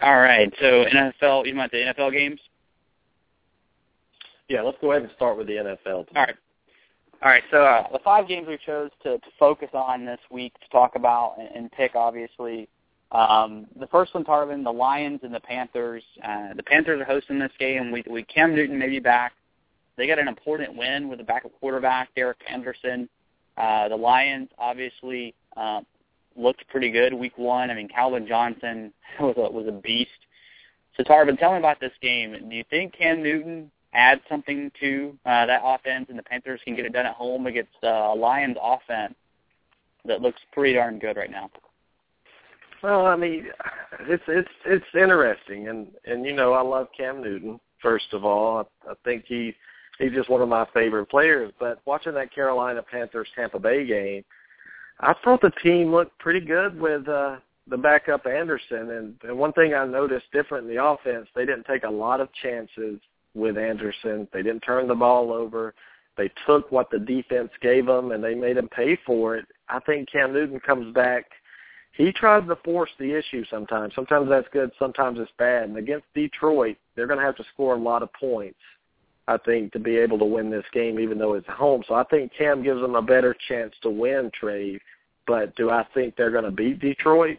All right. So NFL, you want the NFL games? Yeah, let's go ahead and start with the NFL. All right. All right, so uh, the five games we chose to, to focus on this week to talk about and, and pick, obviously, um, the first one, Tarvin, the Lions and the Panthers. Uh, the Panthers are hosting this game. We, we Cam Newton may be back. They got an important win with a backup quarterback, Derek Anderson. Uh, the Lions obviously uh, looked pretty good week one. I mean, Calvin Johnson [LAUGHS] was a, was a beast. So Tarvin, tell me about this game. Do you think Cam Newton adds something to uh, that offense, and the Panthers can get it done at home against uh, a Lions offense that looks pretty darn good right now? Well, I mean, it's it's it's interesting, and and you know I love Cam Newton. First of all, I, I think he he's just one of my favorite players. But watching that Carolina Panthers Tampa Bay game, I thought the team looked pretty good with uh, the backup Anderson. And, and one thing I noticed different in the offense, they didn't take a lot of chances with Anderson. They didn't turn the ball over. They took what the defense gave them, and they made them pay for it. I think Cam Newton comes back – he tries to force the issue sometimes. Sometimes that's good, sometimes it's bad. And against Detroit, they're going to have to score a lot of points, I think, to be able to win this game, even though it's home. So I think Cam gives them a better chance to win, Trey. But do I think they're going to beat Detroit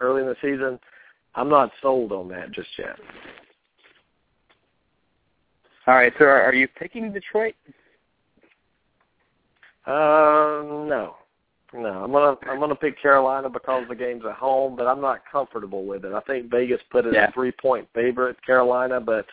early in the season? I'm not sold on that just yet. All right, so are, are you picking Detroit? Uh, no, no. I'm gonna I'm gonna pick Carolina because the game's at home, but I'm not comfortable with it. I think Vegas put it Yeah. a three point favorite, Carolina, but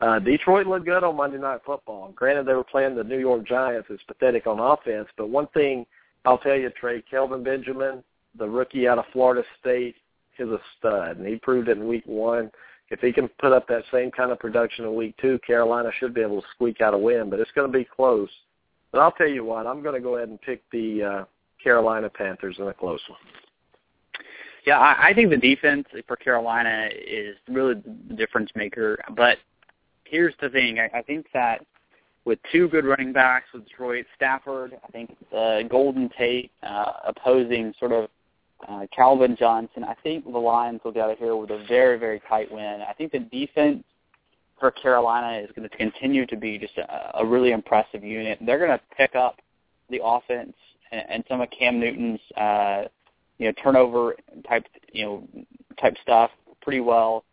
uh Detroit looked good on Monday Night Football. Granted, they were playing the New York Giants. It's pathetic on offense, but one thing I'll tell you, Trey, Kelvin Benjamin, the rookie out of Florida State, is a stud, and he proved it in Week One. If he can put up that same kind of production in Week Two, Carolina should be able to squeak out a win, but it's going to be close. But I'll tell you what, I'm going to go ahead and pick the uh, Carolina Panthers in a close one. Yeah, I, I think the defense for Carolina is really the difference maker. But here's the thing: I, I think that with two good running backs with Detroit, Stafford, I think uh, Golden Tate uh, opposing sort of uh, Calvin Johnson, I think the Lions will get out of here with a very, very tight win. I think the defense for Carolina is going to continue to be just a, a really impressive unit. They're going to pick up the offense and, and some of Cam Newton's, uh, you know, turnover type, you know, type stuff pretty well.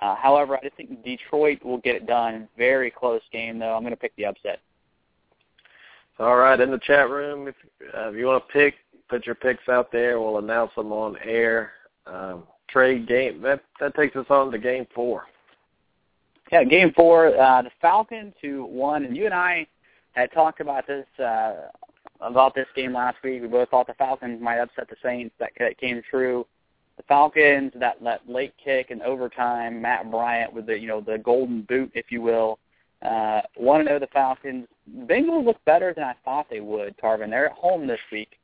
Uh, however, I just think Detroit will get it done. Very close game, though. I'm going to pick the upset. All right, in the chat room, if, uh, if you want to pick, put your picks out there. We'll announce them on air. Um, trade game that that takes us on to game four. Yeah, game four, uh, the Falcons who won, and you and I had talked about this uh, about this game last week. We both thought the Falcons might upset the Saints. That came true. The Falcons, that, that late kick in overtime, Matt Bryant with the you know the golden boot, if you will. Uh, Want to know the Falcons? Bengals look better than I thought they would. Tarvin, they're at home this week.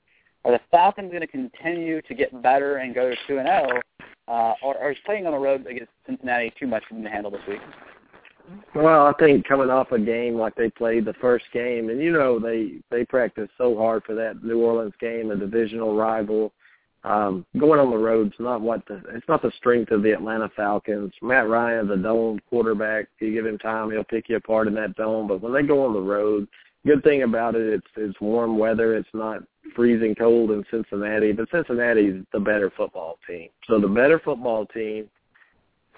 Are the Falcons going to continue to get better and go to two and zero, uh, or, or is playing on the road against Cincinnati too much for them to handle this week? Well, I think coming off a game like they played the first game, and you know they they practiced so hard for that New Orleans game, a divisional rival. Um, going on the road's not what the it's not the strength of the Atlanta Falcons. Matt Ryan's a dome quarterback. You give him time, he'll pick you apart in that dome. But when they go on the road, good thing about it, it's it's warm weather. It's not freezing cold in Cincinnati, but Cincinnati's the better football team. So the better football team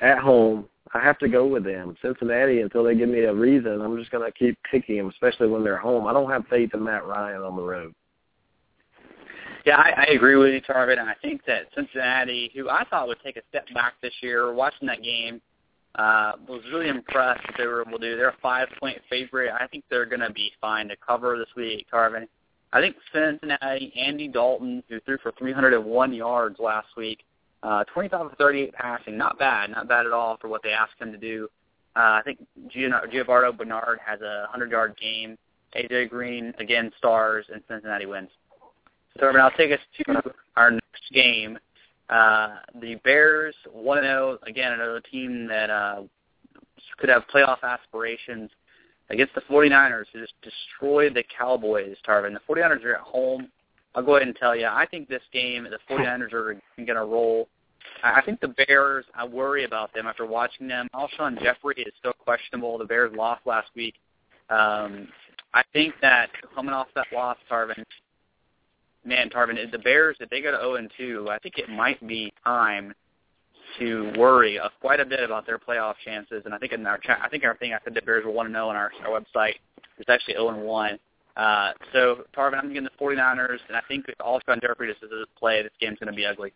at home, I have to go with them. Cincinnati, until they give me a reason, I'm just going to keep picking them, especially when they're home. I don't have faith in Matt Ryan on the road. Yeah, I, I agree with you, Tarvin, and I think that Cincinnati, who I thought would take a step back this year, watching that game, uh, was really impressed what they were able to do. They're a five-point favorite. I think they're going to be fine to cover this week, Tarvin. I think Cincinnati, Andy Dalton, who threw for 301 yards last week, uh, 25 of 38 passing, not bad, not bad at all for what they asked him to do. Uh, I think Giovani Bernard has a 100-yard game. AJ Green again stars, and Cincinnati wins. So Urban, I'll take us to our next game. Uh, the Bears 1-0 again, another team that uh, could have playoff aspirations against the 49ers, who just destroyed the Cowboys. Tarvin, the 49ers are at home. I'll go ahead and tell you, I think this game the [LAUGHS] 49ers are going to roll. I think the Bears, I worry about them after watching them. Alshon Jeffery is still questionable. The Bears lost last week. Um, I think that coming off that loss, Tarvin, man, Tarvin, the Bears, if they go to 0 and 2, I think it might be time to worry uh, quite a bit about their playoff chances. And I think in our chat, I think our thing I said the Bears were 1 and 0 on our, our website. It's actually 0 and 1. Uh, so, Tarvin, I'm getting the 49ers, and I think if Alshon Jeffery just doesn't play, this game's going to be ugly.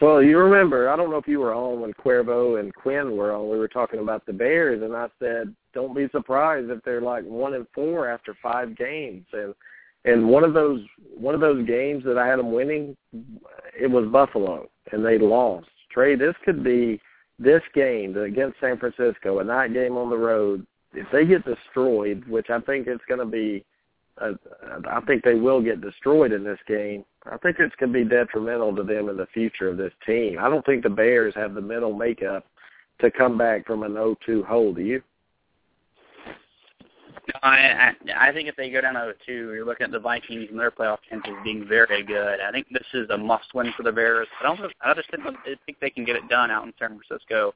Well, you remember, I don't know if you were on when Cuervo and Quinn were on. We were talking about the Bears, and I said, don't be surprised if they're like one and four after five games. And and one of those one of those games that I had them winning, it was Buffalo, and they lost. Trey, this could be this game against San Francisco, a night game on the road. If they get destroyed, which I think it's going to be, uh, I think they will get destroyed in this game. I think it's going to be detrimental to them in the future of this team. I don't think the Bears have the mental makeup to come back from an 0-2 hole. Do you? No, I, I I think if they go down 0-2, you're looking at the Vikings and their playoff chances being very good. I think this is a must-win for the Bears. I don't. I just think, I think they can get it done out in San Francisco.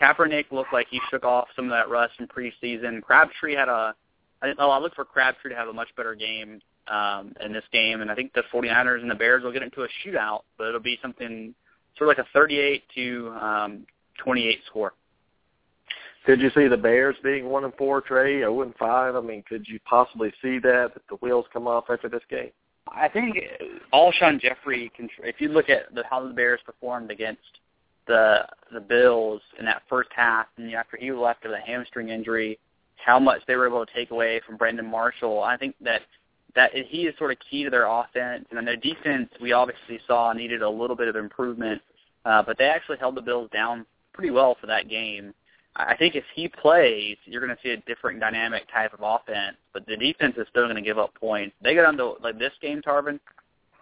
Kaepernick looked like he shook off some of that rust in preseason. Crabtree had a. I think. Oh, I look for Crabtree to have a much better game um, in this game, and I think the 49ers and the Bears will get into a shootout, but it'll be something sort of like a 38 to um, 28 score. Could you see the Bears being one and four, Trey, zero and five? I mean, could you possibly see that that the wheels come off after this game? I think Alshon Jeffery. Can, if you look at the, how the Bears performed against the the Bills in that first half, and after he left with a hamstring injury, how much they were able to take away from Brandon Marshall. I think that that he is sort of key to their offense, and then their defense we obviously saw needed a little bit of improvement, uh, but they actually held the Bills down pretty well for that game. I think if he plays, you're going to see a different dynamic type of offense, but the defense is still going to give up points. They get onto like this game, Tarvin,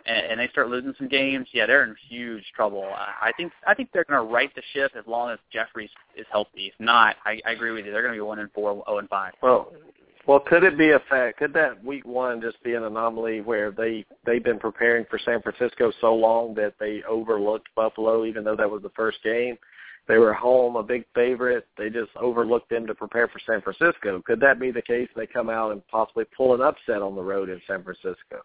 and, and they start losing some games. Yeah, they're in huge trouble. I think I think they're going to right the ship as long as Jeffries is healthy. If not, I, I agree with you. They're going to be one and four, zero oh and five. Well, well, could it be a fact? Could that week one just be an anomaly where they they've been preparing for San Francisco so long that they overlooked Buffalo, even though that was the first game? They were home, a big favorite. They just overlooked them to prepare for San Francisco. Could that be the case? They come out and possibly pull an upset on the road in San Francisco.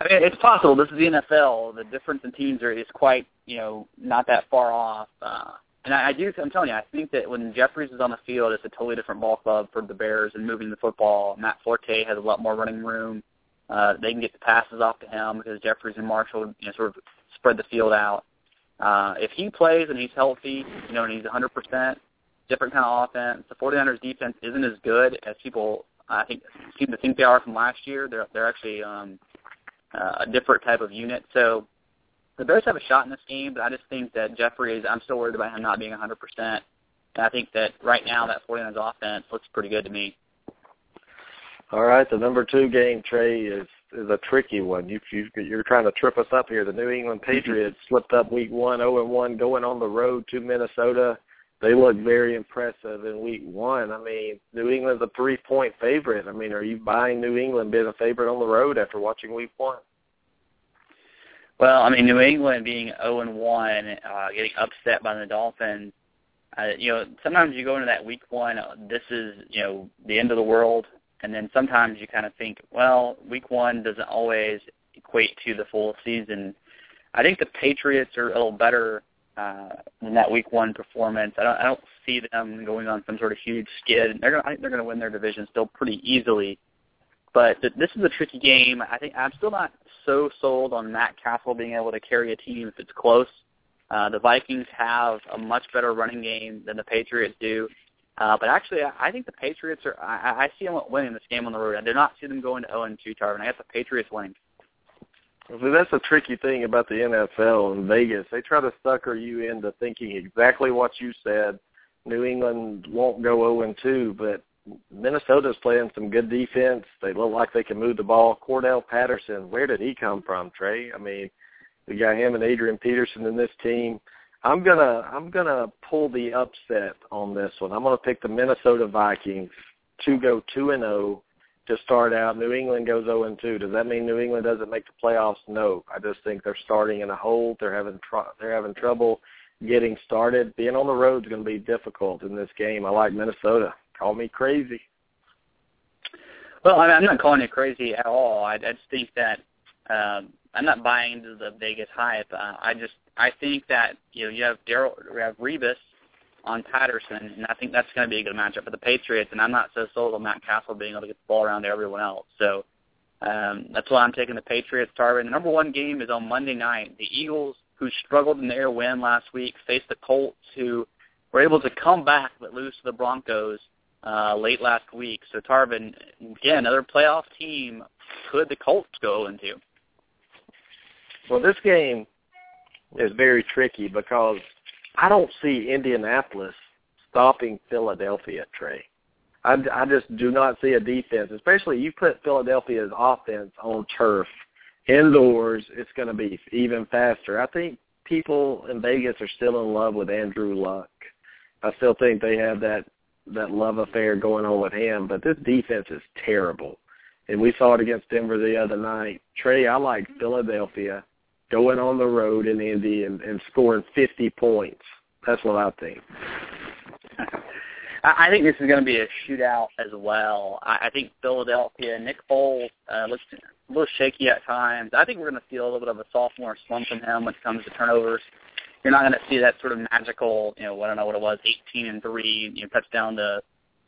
I mean, it's possible. This is the NFL. The difference in teams are is quite, you know, not that far off. Uh, and I, I do. I'm telling you, I think that when Jeffries is on the field, it's a totally different ball club for the Bears and moving the football. Matt Forte has a lot more running room. Uh, they can get the passes off to him because Jeffries and Marshall, you know, sort of spread the field out. Uh, if he plays and he's healthy, you know, and he's 100%, different kind of offense. The 49ers defense isn't as good as people I think seem to think they are from last year. They're they're actually um, uh, a different type of unit. So the Bears have a shot in this game, but I just think that Jeffery is. I'm still worried about him not being 100%. And I think that right now that 49ers offense looks pretty good to me. All right, the number two game, Trey, is is a tricky one. You, you you're trying to trip us up here. The New England [LAUGHS] Patriots slipped up week one, 0 and one, going on the road to Minnesota. They look very impressive in week one. I mean, New England's a three point favorite. I mean, are you buying New England being a favorite on the road after watching week one? Well, I mean, New England being 0 and one, uh, getting upset by the Dolphins. Uh, you know, sometimes you go into that week one. Uh, this is you know the end of the world. And then sometimes you kind of think, well, week one doesn't always equate to the full season. I think the Patriots are a little better uh, in that week one performance. I don't, I don't see them going on some sort of huge skid. They're going, I think they're to win their division still pretty easily. But th- this is a tricky game. I think I'm still not so sold on Matt Cassel being able to carry a team if it's close. Uh, the Vikings have a much better running game than the Patriots do. Uh, but actually, I think the Patriots are. I, I see them winning this game on the road. I do not see them going to 0 2, Tarvin. I got the Patriots winning. That's a tricky thing about the NFL and Vegas. They try to sucker you into thinking exactly what you said. New England won't go 0 2, but Minnesota's playing some good defense. They look like they can move the ball. Cordarrelle Patterson, where did he come from, Trey? I mean, we got him and Adrian Peterson in this team. I'm gonna I'm gonna pull the upset on this one. I'm gonna pick the Minnesota Vikings to go two and zero oh to start out. New England goes zero and two. Does that mean New England doesn't make the playoffs? No. I just think they're starting in a hole. They're having tr- they're having trouble getting started. Being on the road is going to be difficult in this game. I like Minnesota. Call me crazy. Well, I'm not calling you crazy at all. I, I just think that um, I'm not buying into the Vegas hype. Uh, I just I think that you know you have Darrelle, you have Revis on Patterson, and I think that's going to be a good matchup for the Patriots. And I'm not so sold on Matt Cassel being able to get the ball around to everyone else. So um, that's why I'm taking the Patriots. Tarvin. The number one game is on Monday night. The Eagles, who struggled in their win last week, face the Colts, who were able to come back but lose to the Broncos uh, late last week. So Tarvin, again, another playoff team. Could the Colts go into? Well, this game is very tricky because I don't see Indianapolis stopping Philadelphia, Trey. I, I just do not see a defense, especially you put Philadelphia's offense on turf indoors. It's going to be even faster. I think people in Vegas are still in love with Andrew Luck. I still think they have that that love affair going on with him, but this defense is terrible. And we saw it against Denver the other night. Trey, I like Philadelphia going on the road in Indy and, and scoring 50 points. That's what I think. I, think this is going to be a shootout as well. I, I think Philadelphia, Nick Foles uh, looks a little shaky at times. I think we're going to feel a little bit of a sophomore slump from him when it comes to turnovers. You're not going to see that sort of magical, you know, I don't know what it was, 18 and three, you know, touchdown to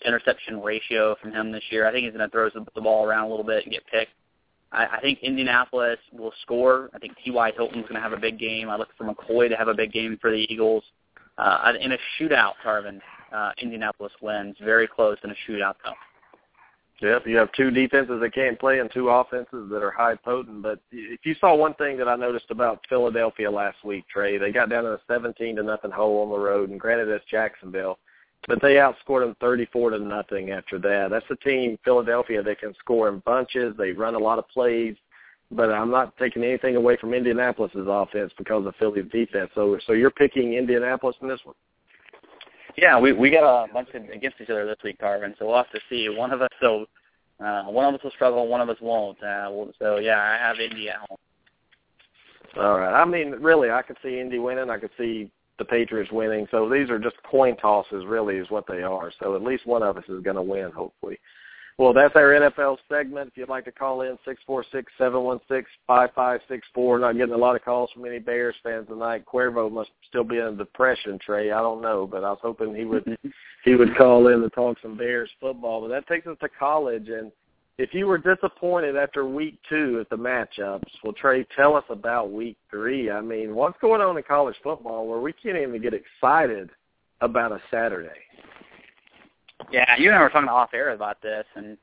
interception ratio from him this year. I think he's going to throw the ball around a little bit and get picked. I, I think Indianapolis will score. I think T.Y. Hilton's going to have a big game. I look for McCoy to have a big game for the Eagles. Uh, in a shootout, Tarvin, uh, Indianapolis wins. Very close in a shootout, though. Yep, you have two defenses that can't play and two offenses that are high potent. But if you saw one thing that I noticed about Philadelphia last week, Trey, they got down in a 17 to nothing hole on the road, and granted it's Jacksonville, but they outscored them 34 to nothing after that. That's a team, Philadelphia, that can score in bunches. They run a lot of plays, but I'm not taking anything away from Indianapolis's offense because of Philly's defense. So, so you're picking Indianapolis in this one? Yeah, we we got a bunch of against each other this week, Tarvin. So we'll have to see. One of us so uh, one of us will struggle, one of us won't. Uh, so yeah, I have Indy at home. All right. I mean, really, I could see Indy winning. I could see the Patriots winning. So these are just coin tosses, really, is what they are. So at least one of us is going to win, hopefully. Well, that's our NFL segment. If you'd like to call in, six four six seven one six five five six four. Not getting a lot of calls from any Bears fans tonight. Cuervo must still be in a depression, Trey. I don't know, but I was hoping he would [LAUGHS] he would call in to talk some Bears football. But that takes us to college, and if you were disappointed after week two at the matchups, well, Trey, tell us about week three. I mean, what's going on in college football where we can't even get excited about a Saturday? Yeah, you and I were talking off air about this, and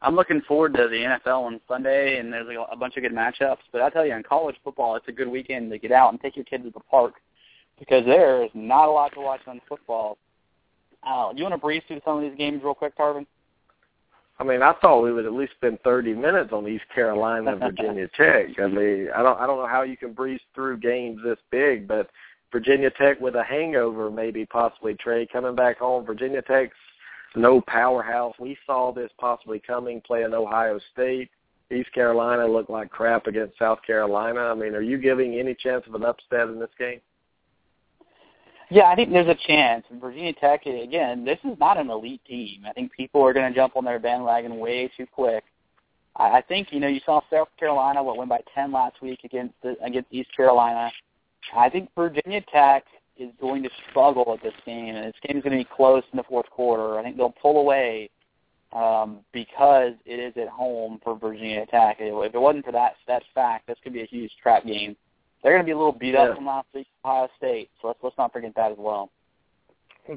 I'm looking forward to the NFL on Sunday, and there's a bunch of good matchups. But I tell you, in college football, it's a good weekend to get out and take your kids to the park because there is not a lot to watch on football. Uh, you want to breeze through some of these games real quick, Tarvin? I mean, I thought we would at least spend 30 minutes on East Carolina and Virginia [LAUGHS] Tech. I mean, I don't I don't know how you can breeze through games this big, but Virginia Tech with a hangover, maybe possibly Trey coming back home. Virginia Tech's no powerhouse. We saw this possibly coming, playing Ohio State. East Carolina looked like crap against South Carolina. I mean, are you giving any chance of an upset in this game? Yeah, I think there's a chance. Virginia Tech, again, this is not an elite team. I think people are going to jump on their bandwagon way too quick. I think you know you saw South Carolina what went by ten last week against the, against East Carolina. I think Virginia Tech is going to struggle at this game, and this game is going to be close in the fourth quarter. I think they'll pull away um, because it is at home for Virginia Tech. If it wasn't for that that fact, this could be a huge trap game. They're going to be a little beat up yeah. from last week, Ohio State. So let's let's not forget that as well.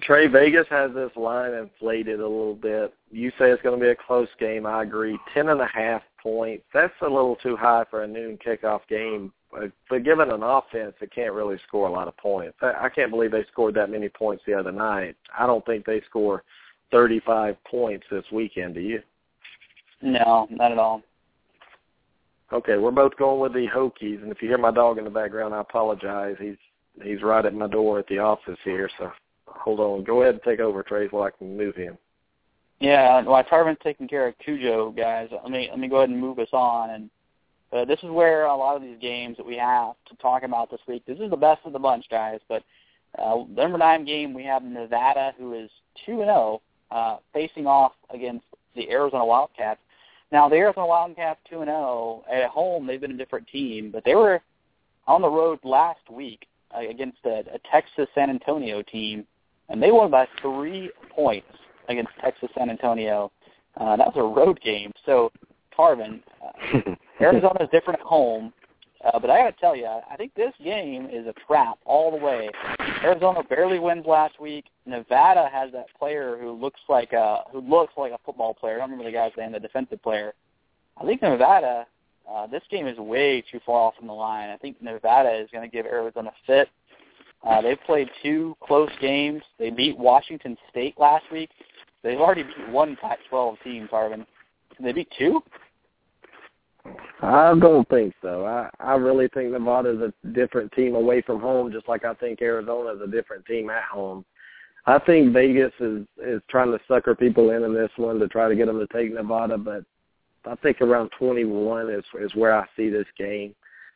Trey Vegas has this line inflated a little bit. You say it's going to be a close game. I agree. Ten and a half points. That's a little too high for a noon kickoff game. But given an offense that can't really score a lot of points, I can't believe they scored that many points the other night. I don't think they score 35 points this weekend. Do you? No, not at all. Okay, we're both going with the Hokies, and if you hear my dog in the background, I apologize. He's he's right at my door at the office here, so hold on. Go ahead and take over, Trey, while I can move him. Yeah, while Tarvin's taking care of Cujo, guys, let me let me go ahead and move us on. And uh, this is where a lot of these games that we have to talk about this week. This is the best of the bunch, guys. But uh, number nine game, we have Nevada, who is two and zero, oh, uh, facing off against the Arizona Wildcats. Now the Arizona Wildcats two and zero oh. at home. They've been a different team, but they were on the road last week uh, against a, a Texas San Antonio team, and they won by three points against Texas San Antonio. Uh, that was a road game. So Tarvin, uh, [LAUGHS] Arizona is different at home. Uh, but I got to tell you, I think this game is a trap all the way. Arizona barely wins last week. Nevada has that player who looks like a who looks like a football player. I don't remember the guy's name, the defensive player. I think Nevada. Uh, this game is way too far off from the line. I think Nevada is going to give Arizona fit. Uh, they've played two close games. They beat Washington State last week. They've already beat one Pac-12 team, Tarvin. They beat two? I don't think so. I I really think Nevada's a different team away from home, just like I think Arizona is a different team at home. I think Vegas is is trying to sucker people in in this one to try to get them to take Nevada, but I think around 21 is is where I see this game.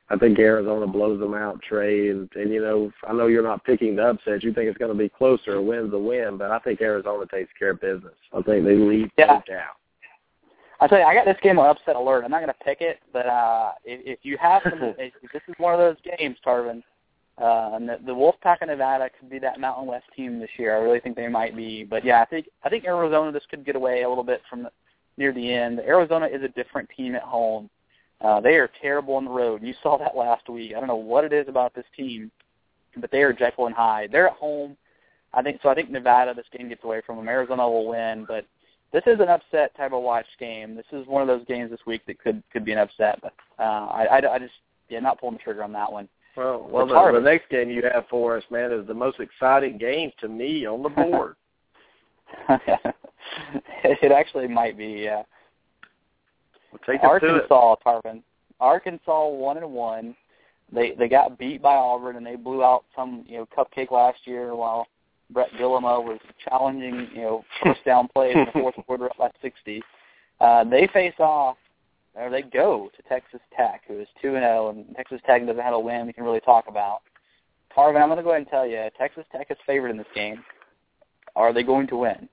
I think Arizona blows them out, Trey. And, and you know, I know you're not picking the upset. You think it's going to be closer. A win's a win, but I think Arizona takes care of business. I think they lead yeah. no doubt. I tell you, I got this game on upset alert. I'm not going to pick it, but uh, if, if you have some, [LAUGHS] if this is one of those games, Tarvin, uh, and the, the Wolfpack of Nevada could be that Mountain West team this year. I really think they might be. But yeah, I think I think Arizona this could get away a little bit from the, near the end. Arizona is a different team at home. Uh, they are terrible on the road. You saw that last week. I don't know what it is about this team, but they are Jekyll and Hyde. They're at home. I think so. I think Nevada this game gets away from them. Arizona will win, but this is an upset type of watch game. This is one of those games this week that could could be an upset. But uh, I, I, I just yeah, not pulling the trigger on that one. Well, well, the, the next game you have for us, man, is the most exciting game to me on the board. [LAUGHS] [LAUGHS] it actually might be, yeah. Well, take Arkansas, Tarvin. Arkansas one and one. They they got beat by Auburn and they blew out some you know cupcake last year while Bret Bielema was challenging you know first down plays in the fourth [LAUGHS] quarter up by 60. Uh, they face off or they go to Texas Tech, who is two and zero, and Texas Tech doesn't have a win we can really talk about. Tarvin, I'm going to go ahead and tell you, Texas Tech is favored in this game. Are they going to win?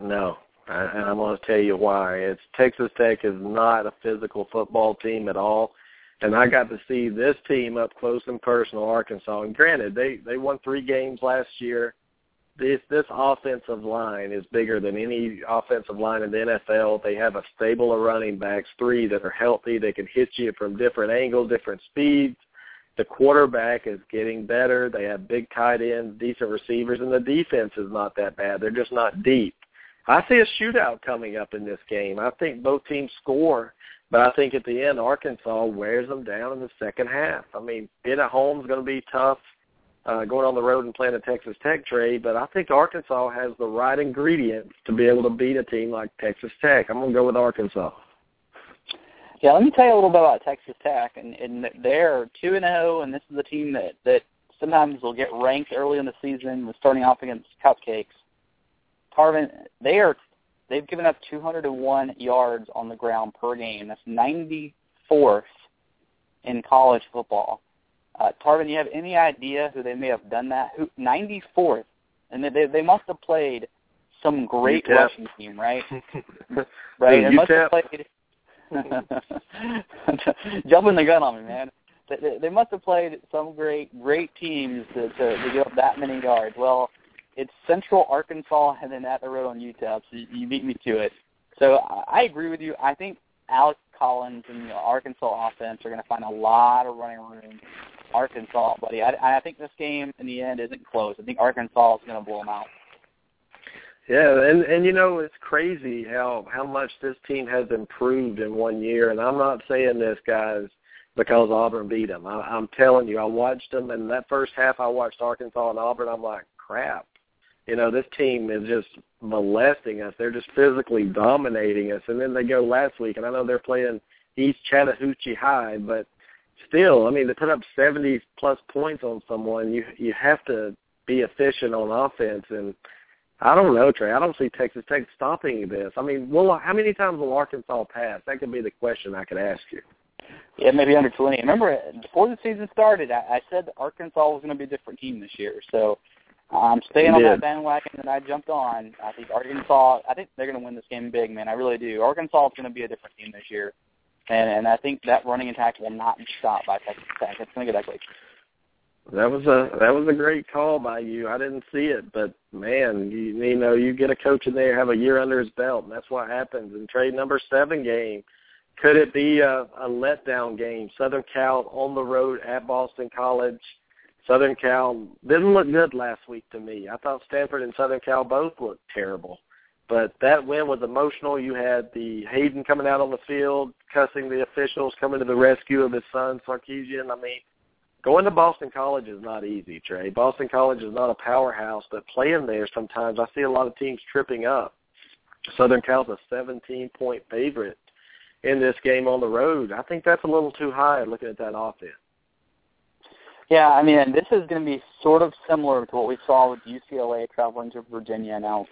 No, and I'm going to tell you why. It's Texas Tech is not a physical football team at all, and I got to see this team up close and personal, Arkansas. And granted, they they won three games last year this this offensive line is bigger than any offensive line in the NFL. They have a stable of running backs, three that are healthy. They can hit you from different angles, different speeds. The quarterback is getting better. They have big tight ends, decent receivers, and the defense is not that bad. They're just not deep. I see a shootout coming up in this game. I think both teams score, but I think at the end Arkansas wears them down in the second half. I mean, being at home is going to be tough uh, going on the road and playing a Texas Tech trade, but I think Arkansas has the right ingredients to be able to beat a team like Texas Tech. I'm going to go with Arkansas. Yeah, let me tell you a little bit about Texas Tech, and, and they're two and zero, and this is a team that that sometimes will get ranked early in the season with starting off against Cupcakes. Tarvin, they are they've given up 201 yards on the ground per game. That's 94th in college football. Uh, Tarvin, you have any idea who they may have done that? Who 94th, and they they must have played some great UTEP. rushing team, right? [LAUGHS] right. They must have played. [LAUGHS] Jumping the gun on me, man. They, they must have played some great great teams to, to to give up that many yards. Well, it's Central Arkansas and then at the road on UTEP. So you, you beat me to it. So I agree with you. I think Alex Collins and the Arkansas offense are going to find a lot of running room Arkansas, buddy. I, I think this game in the end isn't close. I think Arkansas is going to blow them out. Yeah, and and you know it's crazy how how much this team has improved in one year. And I'm not saying this, guys, because Auburn beat them. I, I'm telling you, I watched them, and that first half I watched Arkansas and Auburn. I'm like, crap. You know, this team is just molesting us. They're just physically mm-hmm. dominating us. And then they go last week, and I know they're playing East Chattahoochee High, but still, I mean, to put up 70 plus points on someone, you you have to be efficient on offense. And I don't know, Trey. I don't see Texas Tech stopping this. I mean, well, how many times will Arkansas pass? That could be the question I could ask you. Yeah, maybe under 20. Remember, before the season started, I, I said Arkansas was going to be a different team this year. So I'm staying on that bandwagon that I jumped on. I think Arkansas. I think they're going to win this game big, man. I really do. Arkansas is going to be a different team this year and and I think that running attack will not be stopped by Texas Tech. It's going to get ugly. That was a that was a great call by you. I didn't see it, but man, you, you know, you get a coach in there, have a year under his belt, and that's what happens. In trade number seven game, could it be a, a letdown game? Southern Cal on the road at Boston College. Southern Cal didn't look good last week to me. I thought Stanford and Southern Cal both looked terrible. But that win was emotional. You had the Haden coming out on the field, cussing the officials, coming to the rescue of his son, Sarkisian. I mean, going to Boston College is not easy, Trey. Boston College is not a powerhouse, but playing there sometimes I see a lot of teams tripping up. Southern Cal's a 17-point favorite in this game on the road. I think that's a little too high looking at that offense. Yeah, I mean, this is going to be sort of similar to what we saw with UCLA traveling to Virginia. Now,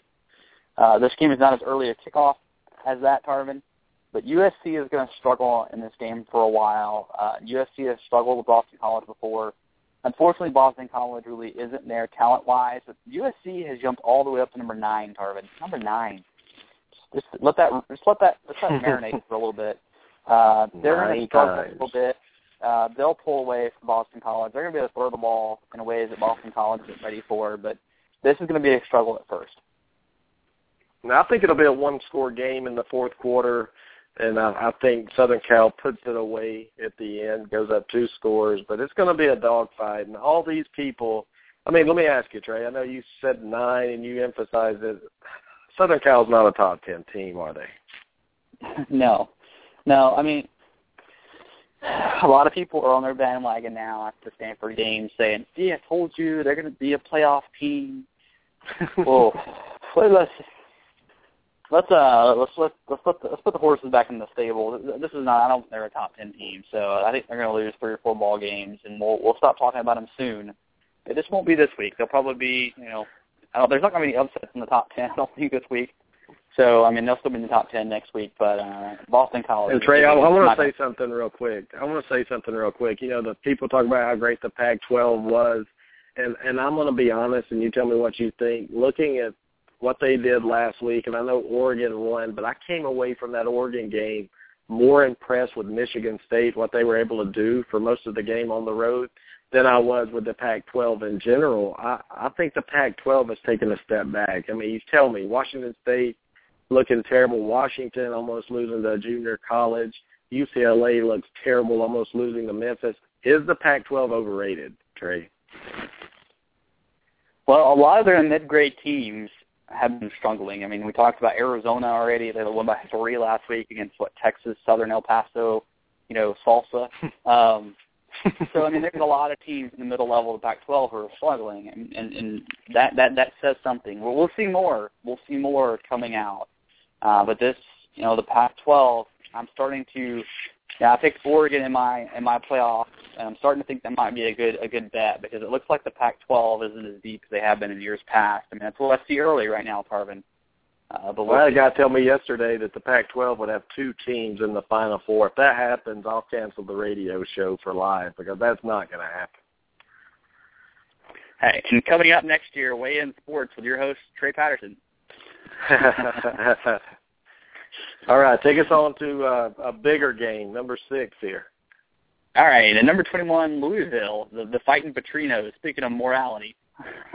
uh, this game is not as early a kickoff as that, Tarvin, but USC is going to struggle in this game for a while. Uh, USC has struggled with Boston College before. Unfortunately, Boston College really isn't there talent-wise, but USC has jumped all the way up to number nine, Tarvin. Number nine. Just let that just let that let that [LAUGHS] marinate for a little bit. Uh, they're going to struggle a little bit. Uh, they'll pull away from Boston College. They're going to be able to throw the ball in ways that Boston College isn't ready for, but this is going to be a struggle at first. Now, I think it'll be a one-score game in the fourth quarter, and I, I think Southern Cal puts it away at the end, goes up two scores, but it's going to be a dogfight. And all these people, I mean, let me ask you, Trey. I know you said nine, and you emphasized that Southern Cal's not a top ten team, are they? [LAUGHS] No, no. I mean, a lot of people are on their bandwagon now after Stanford game, saying, "See, I told you they're going to be a playoff team." [LAUGHS] well, let's let's uh let's let let's put the, let's put the horses back in the stable. This is not. I don't. think They're a top ten team, so I think they're going to lose three or four ball games, and we'll we'll stop talking about them soon. It just won't be this week. They'll probably be, you know, I don't, there's not going to be any upsets in the top ten. [LAUGHS] I don't think this week. So I mean, they'll still be in the top ten next week. But uh Boston College. And Trey, I, I want to say something real quick. I want to say something real quick. You know, the people talk about how great the Pac-12 was, and and I'm going to be honest, and you tell me what you think. Looking at what they did last week, and I know Oregon won, but I came away from that Oregon game more impressed with Michigan State, what they were able to do for most of the game on the road than I was with the Pac-12 in general. I, I think the Pac-12 has taken a step back. I mean, you tell me, Washington State looking terrible, Washington almost losing to junior college, UCLA looks terrible, almost losing to Memphis. Is the Pac-12 overrated, Trey? Well, a lot of their mid-grade teams have been struggling. I mean, we talked about Arizona already. They won by three last week against what Texas, Southern El Paso, you know, Salsa. [LAUGHS] Um, so I mean, there's a lot of teams in the middle level of the Pac-12 who are struggling, and and, and that that that says something. Well, we'll see more. We'll see more coming out. Uh, but this, you know, the Pac-12, I'm starting to. Yeah, I picked Oregon in my in my playoffs, and I'm starting to think that might be a good a good bet because it looks like the Pac-12 isn't as deep as they have been in years past. I mean, that's what I see early right now, Tarvin. Uh, but well, a guy told me yesterday that the Pac-12 would have two teams in the Final Four. If that happens, I'll cancel the radio show for live because that's not going to happen. Hey, and coming up next year, Weigh In Sports with your host Trey Patterson. [LAUGHS] All right, take us on to uh, a bigger game, number six here. All right, and number 21, Louisville, the, the fighting Petrinos. Speaking of morality, [LAUGHS]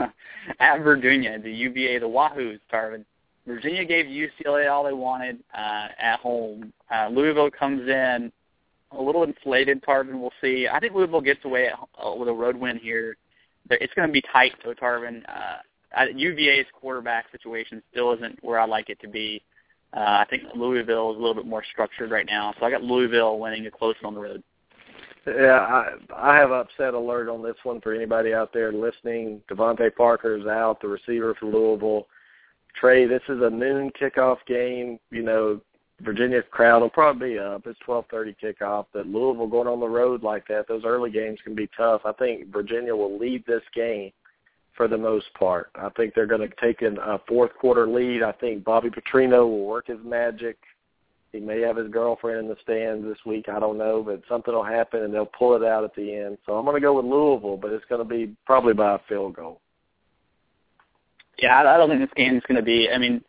at Virginia, the UVA, the Wahoos, Tarvin. Virginia gave UCLA all they wanted uh, at home. Uh, Louisville comes in a little inflated. Tarvin, we'll see. I think Louisville gets away at, uh, with a road win here. It's going to be tight, though, Tarvin. Uh, UVA's quarterback situation still isn't where I like it to be. Uh, I think Louisville is a little bit more structured right now, so I got Louisville winning a close on the road. Yeah, I I have upset alert on this one for anybody out there listening. DeVante Parker is out, the receiver for Louisville. Trey, this is a noon kickoff game. You know, Virginia's crowd will probably be up. It's 12:30 kickoff. But Louisville going on the road like that, those early games can be tough. I think Virginia will lead this game for the most part. I think they're going to take in a fourth quarter lead. I think Bobby Petrino will work his magic. He may have his girlfriend in the stands this week. I don't know, but something will happen and they'll pull it out at the end. So I'm going to go with Louisville, but it's going to be probably by a field goal. Yeah, I don't think this game is going to be. I mean,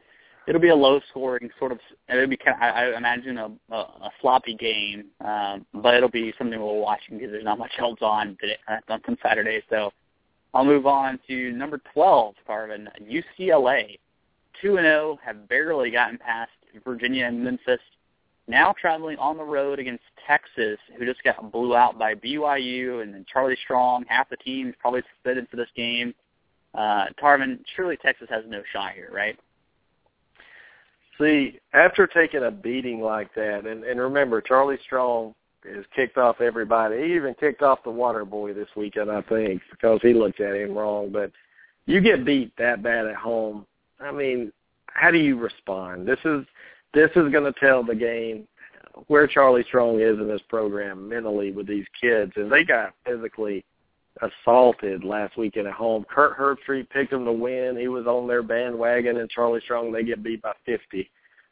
it'll be a low-scoring sort of. It'll be I, imagine a, a, a floppy game, um, but it'll be something we'll watch because there's not much else on on Saturday. So I'll move on to number 12, Tarvin, UCLA. 2 and 0 have barely gotten past Virginia and Memphis. Now traveling on the road against Texas, who just got blew out by BYU, and then Charlie Strong. Half the team is probably suspended for this game. Uh, Tarvin, surely Texas has no shot here, right? See, after taking a beating like that, and, and remember, Charlie Strong has kicked off everybody. He even kicked off the water boy this weekend, I think, because he looked at him wrong. But you get beat that bad at home. I mean, how do you respond? This is this is going to tell the game where Charlie Strong is in this program mentally with these kids, and they got physically assaulted last weekend at home. Kirk Herbstreit picked them to win. He was on their bandwagon, and Charlie Strong they get beat by 50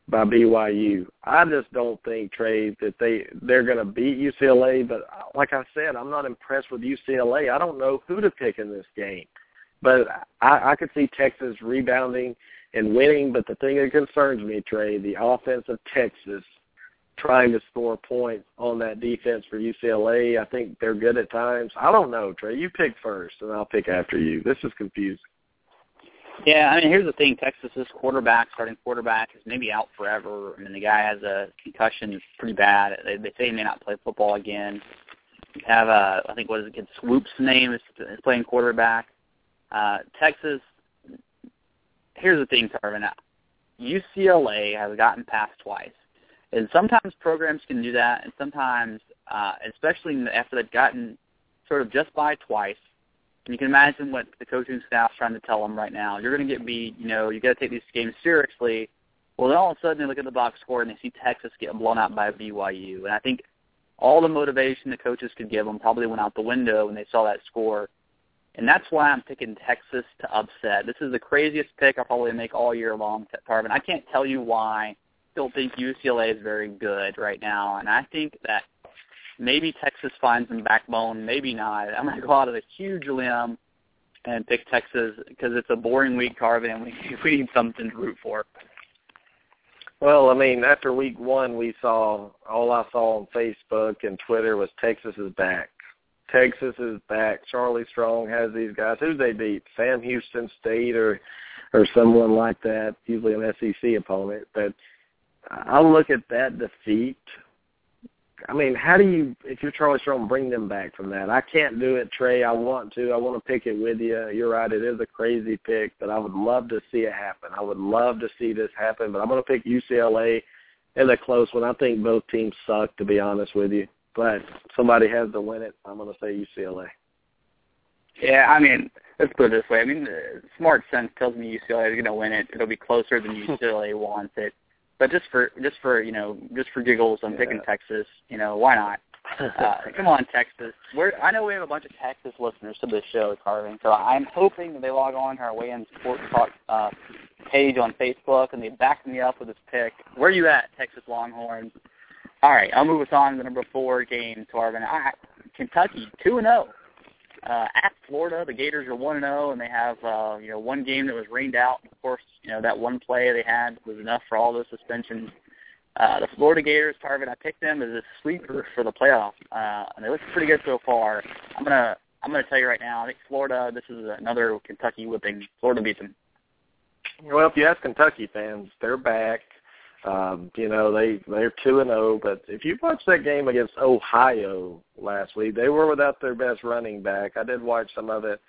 by BYU. I just don't think Trey that they they're going to beat UCLA. But like I said, I'm not impressed with UCLA. I don't know who to pick in this game, but I, I could see Texas rebounding and winning. But the thing that concerns me, Trey, the offense of Texas trying to score points on that defense for UCLA. I think they're good at times. I don't know, Trey. You pick first, and I'll pick after you. This is confusing. Yeah, I mean, here's the thing: Texas's quarterback, starting quarterback, is maybe out forever. I mean, the guy has a concussion; it's pretty bad. They, they say he may not play football again. You have a, I think what is it? Swoopes name is, is playing quarterback. Uh, Texas. Here's the thing, Tarvin. UCLA has gotten past twice, and sometimes programs can do that, and sometimes, uh, especially after they've gotten sort of just by twice, and you can imagine what the coaching staff's trying to tell them right now. You're going to get beat. You know, you got to take these games seriously. Well, then all of a sudden they look at the box score and they see Texas get blown out by BYU, and I think all the motivation the coaches could give them probably went out the window when they saw that score. And that's why I'm picking Texas to upset. This is the craziest pick I'll probably make all year long, Tarvin. I can't tell you why. I still think UCLA is very good right now, and I think that Maybe Texas finds some backbone. Maybe not. I'm going to go out on a huge limb and pick Texas because it's a boring week, Tarvin, and we, [LAUGHS] we need something to root for. Well, I mean, after week one, we saw all I saw on Facebook and Twitter was Texas is back. Texas is back. Charlie Strong has these guys. Who they beat? Sam Houston State or or someone like that. Usually an SEC opponent. But I look at that defeat I mean, how do you, if you're Charlie Strong, bring them back from that? I can't do it, Trey. I want to. I want to pick it with you. You're right. It is a crazy pick, but I would love to see it happen. I would love to see this happen, but I'm going to pick UCLA in a close one. I think both teams suck, to be honest with you. But somebody has to win it. I'm going to say UCLA. Yeah, I mean, let's put it this way. I mean, the smart sense tells me UCLA is going to win it. It'll be closer than UCLA [LAUGHS] wants it. But just for just for you know just for giggles, I'm yeah. picking Texas. You know why not? [LAUGHS] Uh, come on, Texas. We're I know we have a bunch of Texas listeners to this show, Tarvin. So I'm hoping that they log on to our Weigh In Sports Talk uh, page on Facebook and they back me up with this pick. Where are you at, Texas Longhorns? All right, I'll move us on to the number four game, Tarvin. I, Kentucky, two and zero. Oh uh, at Florida. The Gators are one and zero, oh, and they have uh, you know one game that was rained out. Of course, you know that one play they had was enough for all those suspensions. Uh, the Florida Gators, Tarvin, I picked them as a sleeper for the playoff, uh, and they look pretty good so far. I'm gonna I'm gonna tell you right now. I think Florida. This is another Kentucky whipping. Florida beats them. Well, if you ask Kentucky fans, they're back. Um, you know, they they're two and zero, oh, but if you watch that game against Ohio last week, they were without their best running back. I did watch some of it.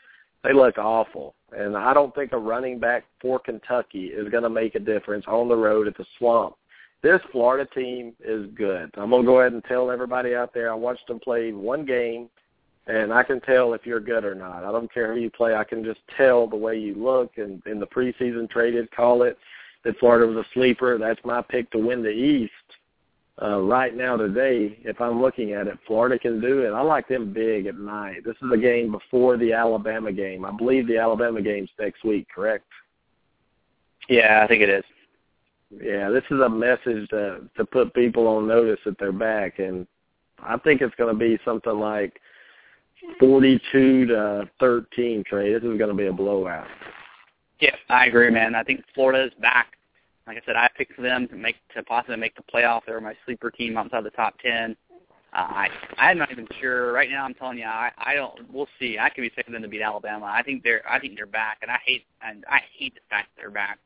They look awful, and I don't think a running back for Kentucky is going to make a difference on the road at the Swamp. This Florida team is good. I'm going to go ahead and tell everybody out there. I watched them play one game, and I can tell if you're good or not. I don't care who you play. I can just tell the way you look. And in the preseason traded, call it that Florida was a sleeper. That's my pick to win the East. Uh, right now today, if I'm looking at it, Florida can do it. I like them big at night. This is a game before the Alabama game. I believe the Alabama game's next week, correct? Yeah, I think it is. Yeah, this is a message to to put people on notice that they're back, and I think it's going to be something like forty-two to thirteen. Trey, this is going to be a blowout. Yeah, I agree, man. I think Florida is back. Like I said, I picked them to make to possibly make the playoff. They were my sleeper team outside the top ten. Uh, I I'm not even sure right now. I'm telling you, I I don't. We'll see. I could be picking them to beat Alabama. I think they're I think they're back, and I hate and I hate the fact that they're back,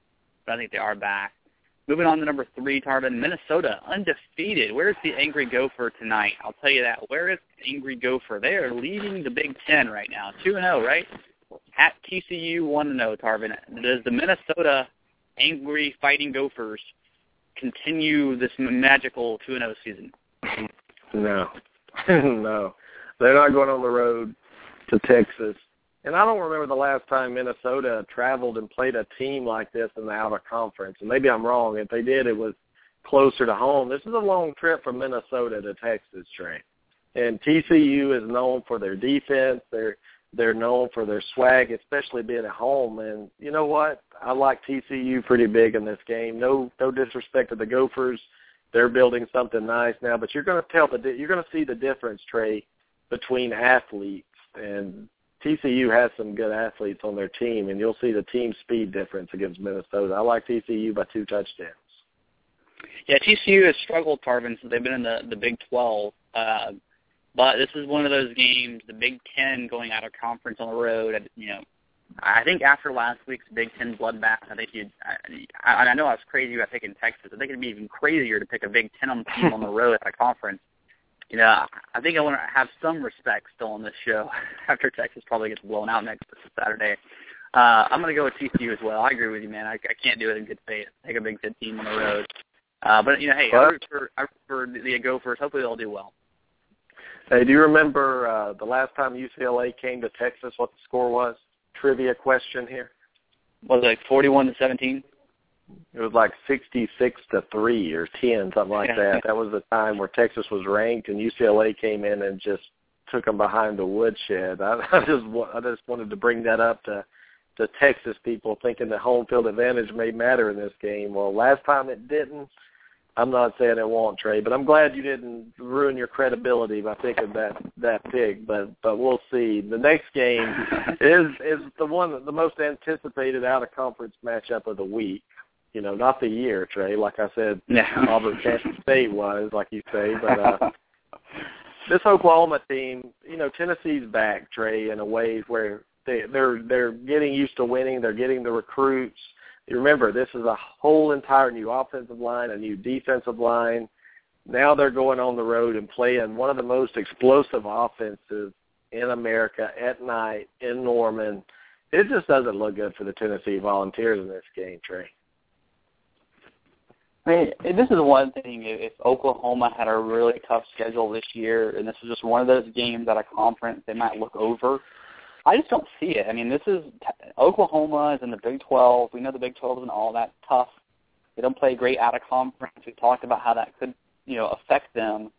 but I think they are back. Moving on to number three, Tarvin, Minnesota, undefeated. Where's the Angry Gopher tonight? I'll tell you that. Where is the Angry Gopher? They are leading the Big Ten right now, two and zero, oh, right? At TCU 1-0, Tarvin. Does the Minnesota Angry Fighting Gophers continue this magical 2-0 season? No. [LAUGHS] no. They're not going on the road to Texas. And I don't remember the last time Minnesota traveled and played a team like this in the outer conference. And maybe I'm wrong. If they did, it was closer to home. This is a long trip from Minnesota to Texas, Trey. And TCU is known for their defense. They're They're known for their swag, especially being at home. And you know what? I like TCU pretty big in this game. No, no disrespect to the Gophers. They're building something nice now, but you're going to tell the you're going to see the difference, Trey, between athletes and TCU has some good athletes on their team, and you'll see the team speed difference against Minnesota. I like TCU by two touchdowns. Yeah, TCU has struggled, Tarvin, since they've been in the the Big 12. Uh, but this is one of those games, the Big Ten going out of conference on the road. You know, I think after last week's Big Ten bloodbath, I think you'd. I, I know I was crazy about picking Texas. I think it'd be even crazier to pick a Big Ten on team [LAUGHS] on the road at a conference. You know, I think I want to have some respect still on this show [LAUGHS] after Texas probably gets blown out next Saturday. Uh, I'm going to go with TCU as well. I agree with you, man. I, I can't do it in good faith. Take a Big Ten team on the road. Uh, but you know, hey, I root for I root for the Gophers. Hopefully, they'll do well. Hey, do you remember uh, the last time UCLA came to Texas? What the score was? Trivia question here. Was it like forty-one to seventeen? It was like sixty-six to three or ten, something like Yeah. that. That was the time where Texas was ranked, and UCLA came in and just took them behind the woodshed. [LAUGHS] I, I just I just wanted to bring that up to to Texas people thinking that home field advantage may matter in this game. Well, last time it didn't. I'm not saying it won't, Trey, but I'm glad you didn't ruin your credibility by picking that that pick. But but we'll see. The next game [LAUGHS] is is the one the most anticipated out of conference matchup of the week. You know, not the year, Trey. Like I said, Yeah. Auburn Kansas State was, like you say, but uh [LAUGHS] this Oklahoma team, you know, Tennessee's back, Trey, in a way where they they're they're getting used to winning, they're getting the recruits. Remember, this is a whole entire new offensive line, a new defensive line. Now they're going on the road and playing one of the most explosive offenses in America at night in Norman. It just doesn't look good for the Tennessee Volunteers in this game, Trey. I mean, this is one thing. If Oklahoma had a really tough schedule this year, and this is just one of those games at a conference they might look over, I just don't see it. I mean, this is Oklahoma is in the Big 12. We know the Big 12 isn't all that tough. They don't play great out of conference. We talked about how that could, you know, affect them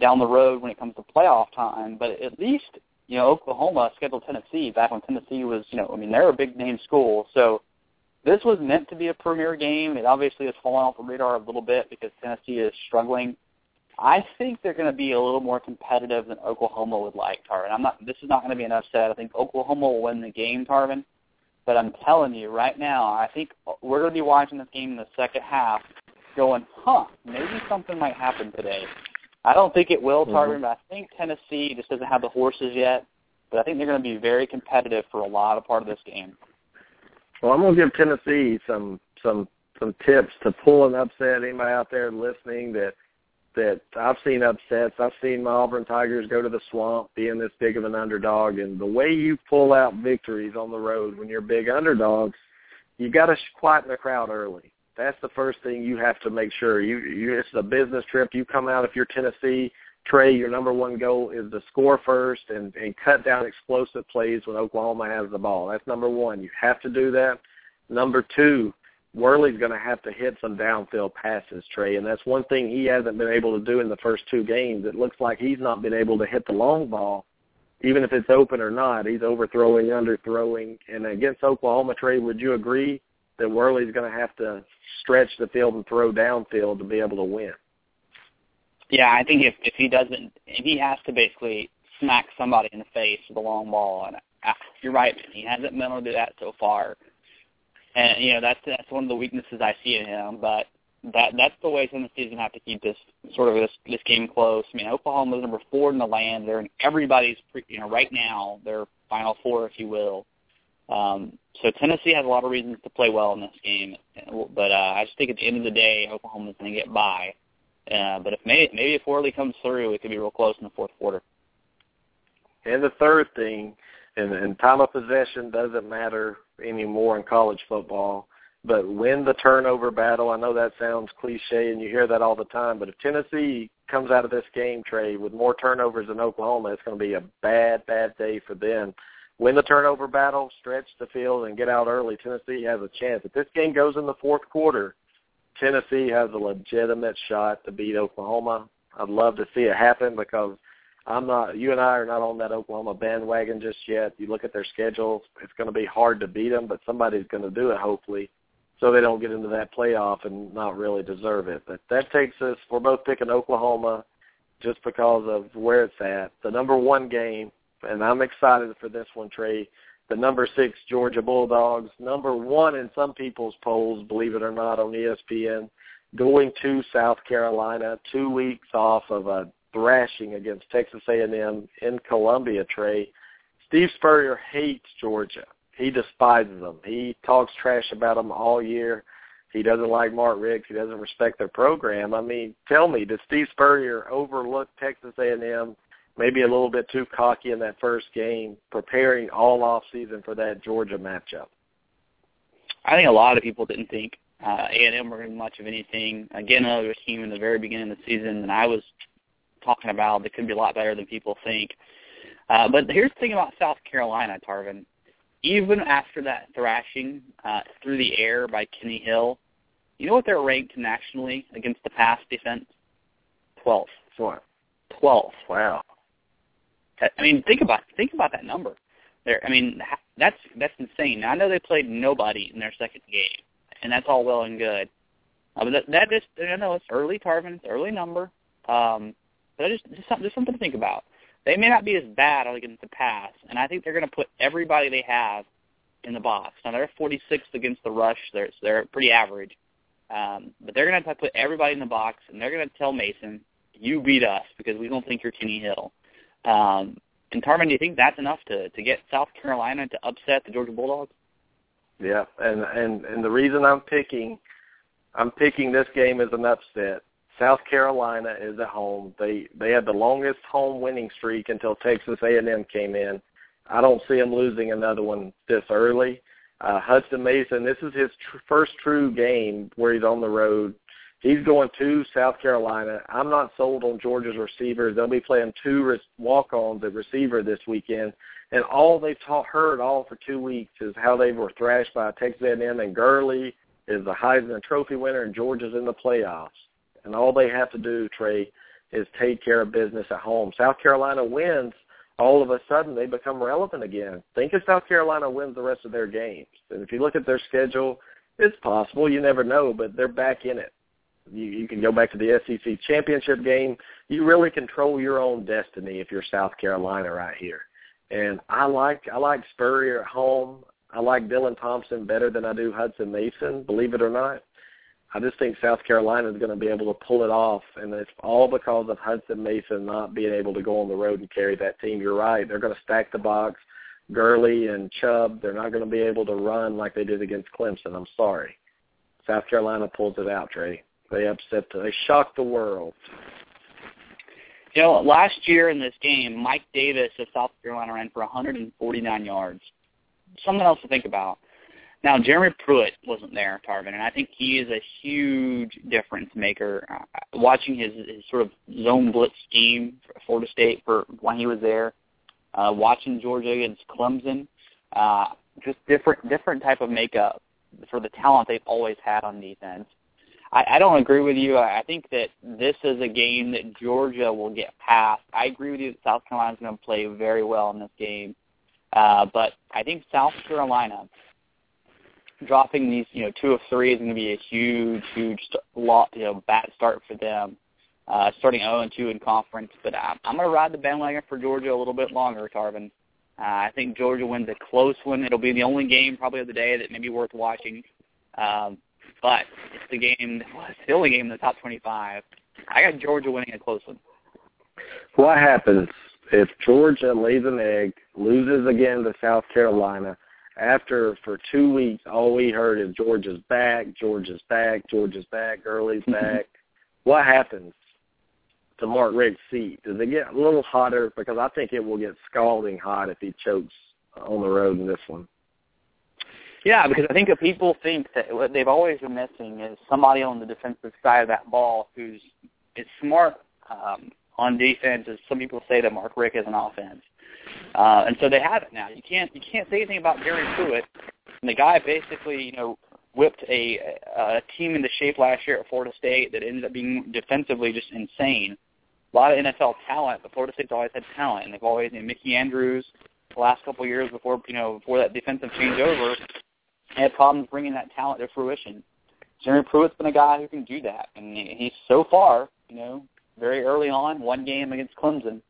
down the road when it comes to playoff time. But at least, you know, Oklahoma scheduled Tennessee back when Tennessee was, you know, I mean, they're a big name school. So this was meant to be a premier game. It obviously has fallen off the radar a little bit because Tennessee is struggling. I think they're going to be a little more competitive than Oklahoma would like, Tarvin. I'm not. This is not going to be an upset. I think Oklahoma will win the game, Tarvin. But I'm telling you right now, I think we're going to be watching this game in the second half, going, huh, maybe something might happen today. I don't think it will, Tarvin, mm-hmm. but I think Tennessee just doesn't have the horses yet. But I think they're going to be very competitive for a lot of part of this game. Well, I'm going to give Tennessee some some some tips to pull an upset. Anybody out there listening that that I've seen upsets. I've seen my Auburn Tigers go to the swamp being this big of an underdog, and the way you pull out victories on the road when you're big underdogs, you got to quieten the crowd early. That's the first thing you have to make sure. You, you it's a business trip. You come out if you're Tennessee. Trey, your number one goal is to score first and, and cut down explosive plays when Oklahoma has the ball. That's number one. You have to do that. Number two, Worley's going to have to hit some downfield passes, Trey, and that's one thing he hasn't been able to do in the first two games. It looks like he's not been able to hit the long ball, even if it's open or not. He's overthrowing, underthrowing, and against Oklahoma, Trey, would you agree that Worley's going to have to stretch the field and throw downfield to be able to win? Yeah, I think if if he doesn't, if he has to basically smack somebody in the face with a long ball, and uh, you're right, he hasn't been able to do that so far. And you know that's that's one of the weaknesses I see in him. But that that's the way Tennessee's gonna have to keep this sort of this this game close. I mean, Oklahoma's number four in the land. They're in everybody's pre, you know right now. They're Final Four, if you will. Um, so Tennessee has a lot of reasons to play well in this game, but uh, I just think at the end of the day, Oklahoma's to get by. Uh, but if maybe, maybe if Worley comes through, it could be real close in the fourth quarter. And the third thing, and, and time of possession doesn't matter anymore in college football, but win the turnover battle. I know that sounds cliche, and you hear that all the time, but if Tennessee comes out of this game, Trey, with more turnovers than Oklahoma, it's going to be a bad, bad day for them. Win the turnover battle, stretch the field, and get out early. Tennessee has a chance. If this game goes in the fourth quarter, Tennessee has a legitimate shot to beat Oklahoma. I'd love to see it happen because I'm not. You and I are not on that Oklahoma bandwagon just yet. You look at their schedule; it's going to be hard to beat them, but somebody's going to do it, hopefully, so they don't get into that playoff and not really deserve it. But that takes us. We're both picking Oklahoma, just because of where it's at. The number one game, and I'm excited for this one, Trey. The number six Georgia Bulldogs, number one in some people's polls, believe it or not, on ESPN, going to South Carolina, two weeks off of a thrashing against Texas A&M in Columbia, Trey. Steve Spurrier hates Georgia. He despises them. He talks trash about them all year. He doesn't like Mark Richt. He doesn't respect their program. I mean, tell me, did Steve Spurrier overlook Texas A&M? Maybe a little bit too cocky in that first game, preparing all off season for that Georgia matchup. I think a lot of people didn't think uh, A&M were much of anything. Again, another team in the very beginning of the season, and I was talking about that could be a lot better than people think. Uh, but here's the thing about South Carolina, Tarvin. Even after that thrashing uh, through the air by Kenny Hill, you know what they're ranked nationally against the pass defense? 12th. What? 12th. Wow. I mean, think about think about that number. There, I mean, that's that's insane. Now, I know they played nobody in their second game, and that's all well and good. Uh, but that, that is, I know it's early, Tarvin. It's early number. Um, but just just something, just something to think about. They may not be as bad against the pass, and I think they're going to put everybody they have in the box. Now they're 46th against the rush. They're they're pretty average, um, but they're going to put everybody in the box, and they're going to tell Mason, "You beat us because we don't think you're Kenny Hill." Um, and Tarvin, do you think that's enough to to get South Carolina to upset the Georgia Bulldogs? Yeah, and and and the reason I'm picking, I'm picking this game as an upset South Carolina is at home. They they had the longest home winning streak until Texas A&M came in. I don't see them losing another one this early. Uh, Hutson Mason, this is his tr- first true game where he's on the road. He's going to South Carolina. I'm not sold on Georgia's receivers. They'll be playing two re- walk-ons at receiver this weekend, and all they've ta- heard all for two weeks is how they were thrashed by Texas A&M and Gurley is the Heisman Trophy winner and Georgia's in the playoffs and all they have to do, Trey, is take care of business at home. South Carolina wins, all of a sudden they become relevant again. Think if South Carolina wins the rest of their games. And if you look at their schedule, it's possible. You never know, but they're back in it. You, you can go back to the SEC championship game. You really control your own destiny if you're South Carolina right here. And I like I like Spurrier at home. I like Dylan Thompson better than I do Hutson Mason, believe it or not. I just think South Carolina is going to be able to pull it off, and it's all because of Hutson Mason not being able to go on the road and carry that team. You're right; they're going to stack the box. Gurley and Chubb, they're not going to be able to run like they did against Clemson. I'm sorry. South Carolina pulls it out, Trey. They upset. The, They shocked the world. You know, last year in this game, Mike Davis of South Carolina ran for 149 yards. Something else to think about. Now, Jeremy Pruitt wasn't there, Tarvin, and I think he is a huge difference maker. Uh, watching his, his sort of zone blitz scheme for Florida State for when he was there, uh, watching Georgia against Clemson, uh, just different different type of makeup for the talent they've always had on defense. I, I don't agree with you. I think that this is a game that Georgia will get past. I agree with you that South Carolina's going to play very well in this game, uh, but I think South Carolina dropping these, you know, two of three is going to be a huge, huge lot, you know, bad start for them. Uh, starting 0 and 2 in conference, but I'm, I'm going to ride the bandwagon for Georgia a little bit longer, Tarvin. Uh, I think Georgia wins a close one. It'll be the only game probably of the day that may be worth watching. Um, but it's the game, well, it's the only game in the top 25. I got Georgia winning a close one. What happens if Georgia lays an egg, loses again to South Carolina, after for two weeks all we heard is Georgia's back, Georgia's back, Georgia's back, Gurley's back. what happens to Mark Richt's seat? Does it get a little hotter? Because I think it will get scalding hot if he chokes on the road in this one. Yeah, because I think that people think that what they've always been missing is somebody on the defensive side of that ball who's is smart um, on defense, as some people say that Mark Richt is an offense. Uh, and so they have it now. You can't you can't say anything about Gary Pruitt. And the guy basically, you know, whipped a, a team into shape last year at Florida State that ended up being defensively just insane. a lot of NFL talent, but Florida State's always had talent, and they've always, know, Mickey Andrews, the last couple of years before, you know, before that defensive changeover, had problems bringing that talent to fruition. Jeremy Pruitt's been a guy who can do that, and he's so far, you know, very early on, one game against Clemson,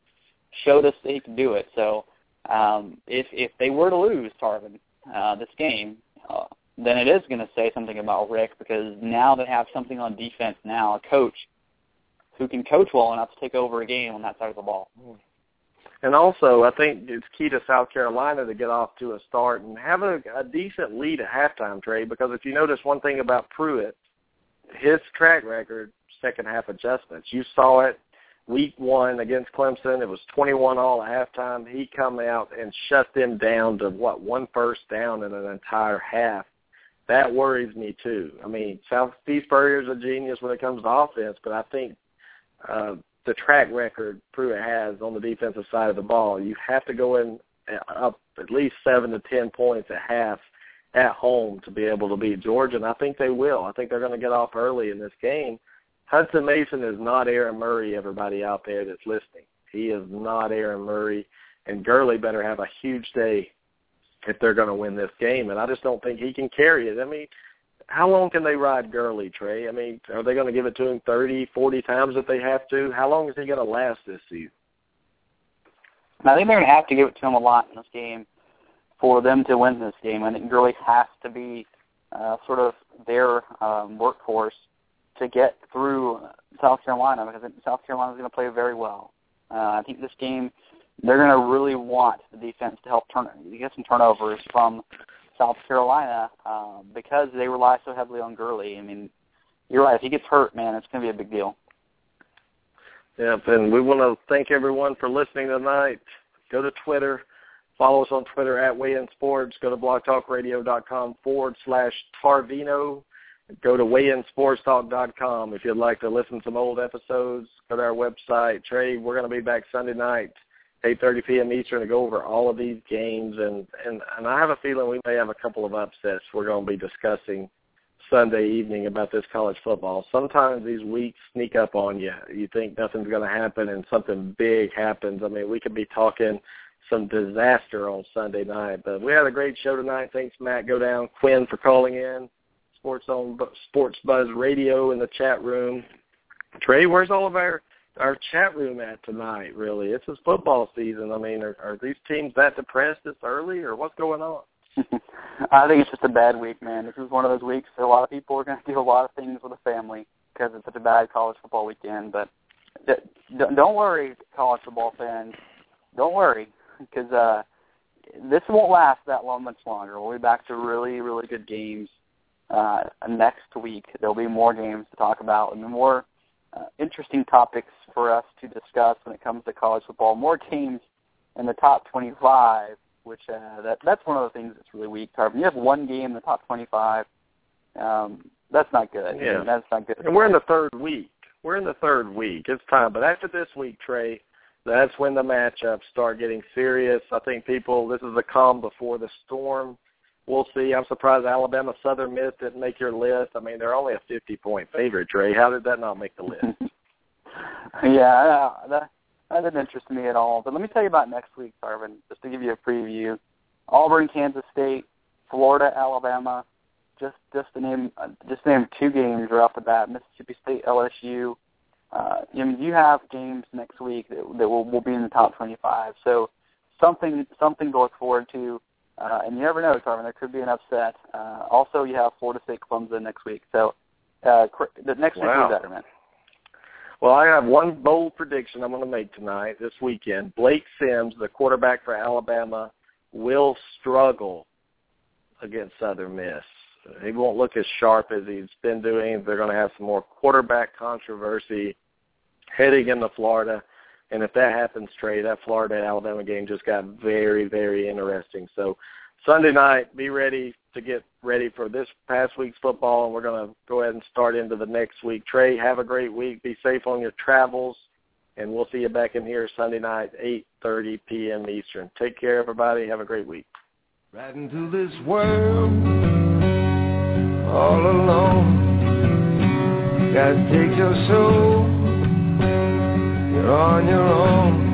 showed us that he can do it. So um, if if they were to lose Tarvin uh, this game, uh, then it is going to say something about Richt because now they have something on defense now, a coach who can coach well enough to take over a game on that side of the ball. And also, I think it's key to South Carolina to get off to a start and have a, a decent lead at halftime, Trey, because if you notice one thing about Pruitt, his track record, second half adjustments, you saw it week one against Clemson. It was 21 all at halftime. He come out and shut them down to, what, one first down in an entire half. That worries me, too. I mean, South Steve Spurrier's a genius when it comes to offense, but I think uh, the track record Pruitt has on the defensive side of the ball, you have to go in uh, up at least seven to ten points at half at home to be able to beat Georgia, and I think they will. I think they're going to get off early in this game. Hutson Mason is not Aaron Murray, everybody out there that's listening. He is not Aaron Murray, and Gurley better have a huge day if they're going to win this game, and I just don't think he can carry it. I mean, how long can they ride Gurley, Trey? I mean, are they going to give it to him thirty, forty times if they have to? How long is he going to last this season? I think they're going to have to give it to him a lot in this game for them to win this game. I think Gurley has to be uh, sort of their um, workhorse to get through South Carolina because South Carolina is going to play very well. Uh, I think this game they're going to really want the defense to help turn get some turnovers from South Carolina um, because they rely so heavily on Gurley. I mean, you're right. If he gets hurt, man, it's going to be a big deal. Yep, and we want to thank everyone for listening tonight. Go to Twitter. Follow us on Twitter at Weigh In Sports. Go to blogtalkradio.com forward slash Tarvino. Go to weighinsportstalk.com if you'd like to listen to some old episodes. Go to our website. Trey, we're going to be back Sunday night 8:30 p.m. Eastern to go over all of these games, and and and I have a feeling we may have a couple of upsets we're going to be discussing Sunday evening about this college football. Sometimes these weeks sneak up on you. You think nothing's going to happen, and something big happens. I mean, we could be talking some disaster on Sunday night, but we had a great show tonight. Thanks, Matt. Go down, Quinn for calling in. Sports on Sports Buzz Radio in the chat room. Trey, where's all of our our chat room at tonight? Really, it's his football season. I mean, are, are these teams that depressed this early, or what's going on? [LAUGHS] I think it's just a bad week, man. This is one of those weeks that a lot of people are going to do a lot of things with a family because it's such a bad college football weekend. But don't worry, college football fans. Don't worry because uh, this won't last that long much longer. We'll be back to really, really good games uh, next week. There'll be more games to talk about and more uh, interesting topics for us to discuss when it comes to college football. More teams in the top 25, which uh, that that's one of the things that's really weak. Tarvin, you have one game in the top 25. Um, that's not good. Yeah, I mean, that's not good. And we're in the third week. We're in the third week. It's time. But after this week, Trey, that's when the matchups start getting serious. I think people, this is the calm before the storm we'll see. I'm surprised Alabama Southern Miss didn't make your list. I mean, they're only a 50 point favorite, Trey. How did that not make the list? [LAUGHS] yeah, that that didn't interest me at all. But let me tell you about next week, Tarvin, just to give you a preview. Auburn, Kansas State, Florida, Alabama. Just just to name just name two games right off the bat. Mississippi State, LSU. Uh, you know, you have games next week that, that will, will be in the top 25. So something something to look forward to. Uh, and you never know, Tarvin. There could be an upset. Uh, also, you have Florida State Clemson next week. So uh, the next wow. week will be better, man. Well, I have one bold prediction I'm going to make tonight, this weekend. Blake Sims, the quarterback for Alabama, will struggle against Southern Miss. He won't look as sharp as he's been doing. They're going to have some more quarterback controversy heading into Florida. And if that happens, Trey, that Florida Alabama game just got very, very interesting. So Sunday night, be ready to get ready for this past week's football, and we're going to go ahead and start into the next week. Trey, have a great week. Be safe on your travels, and we'll see you back in here Sunday night, 8.30 p.m. Eastern. Take care, everybody. Have a great week. Right into this world, all alone. Gotta take your soul you're on your own.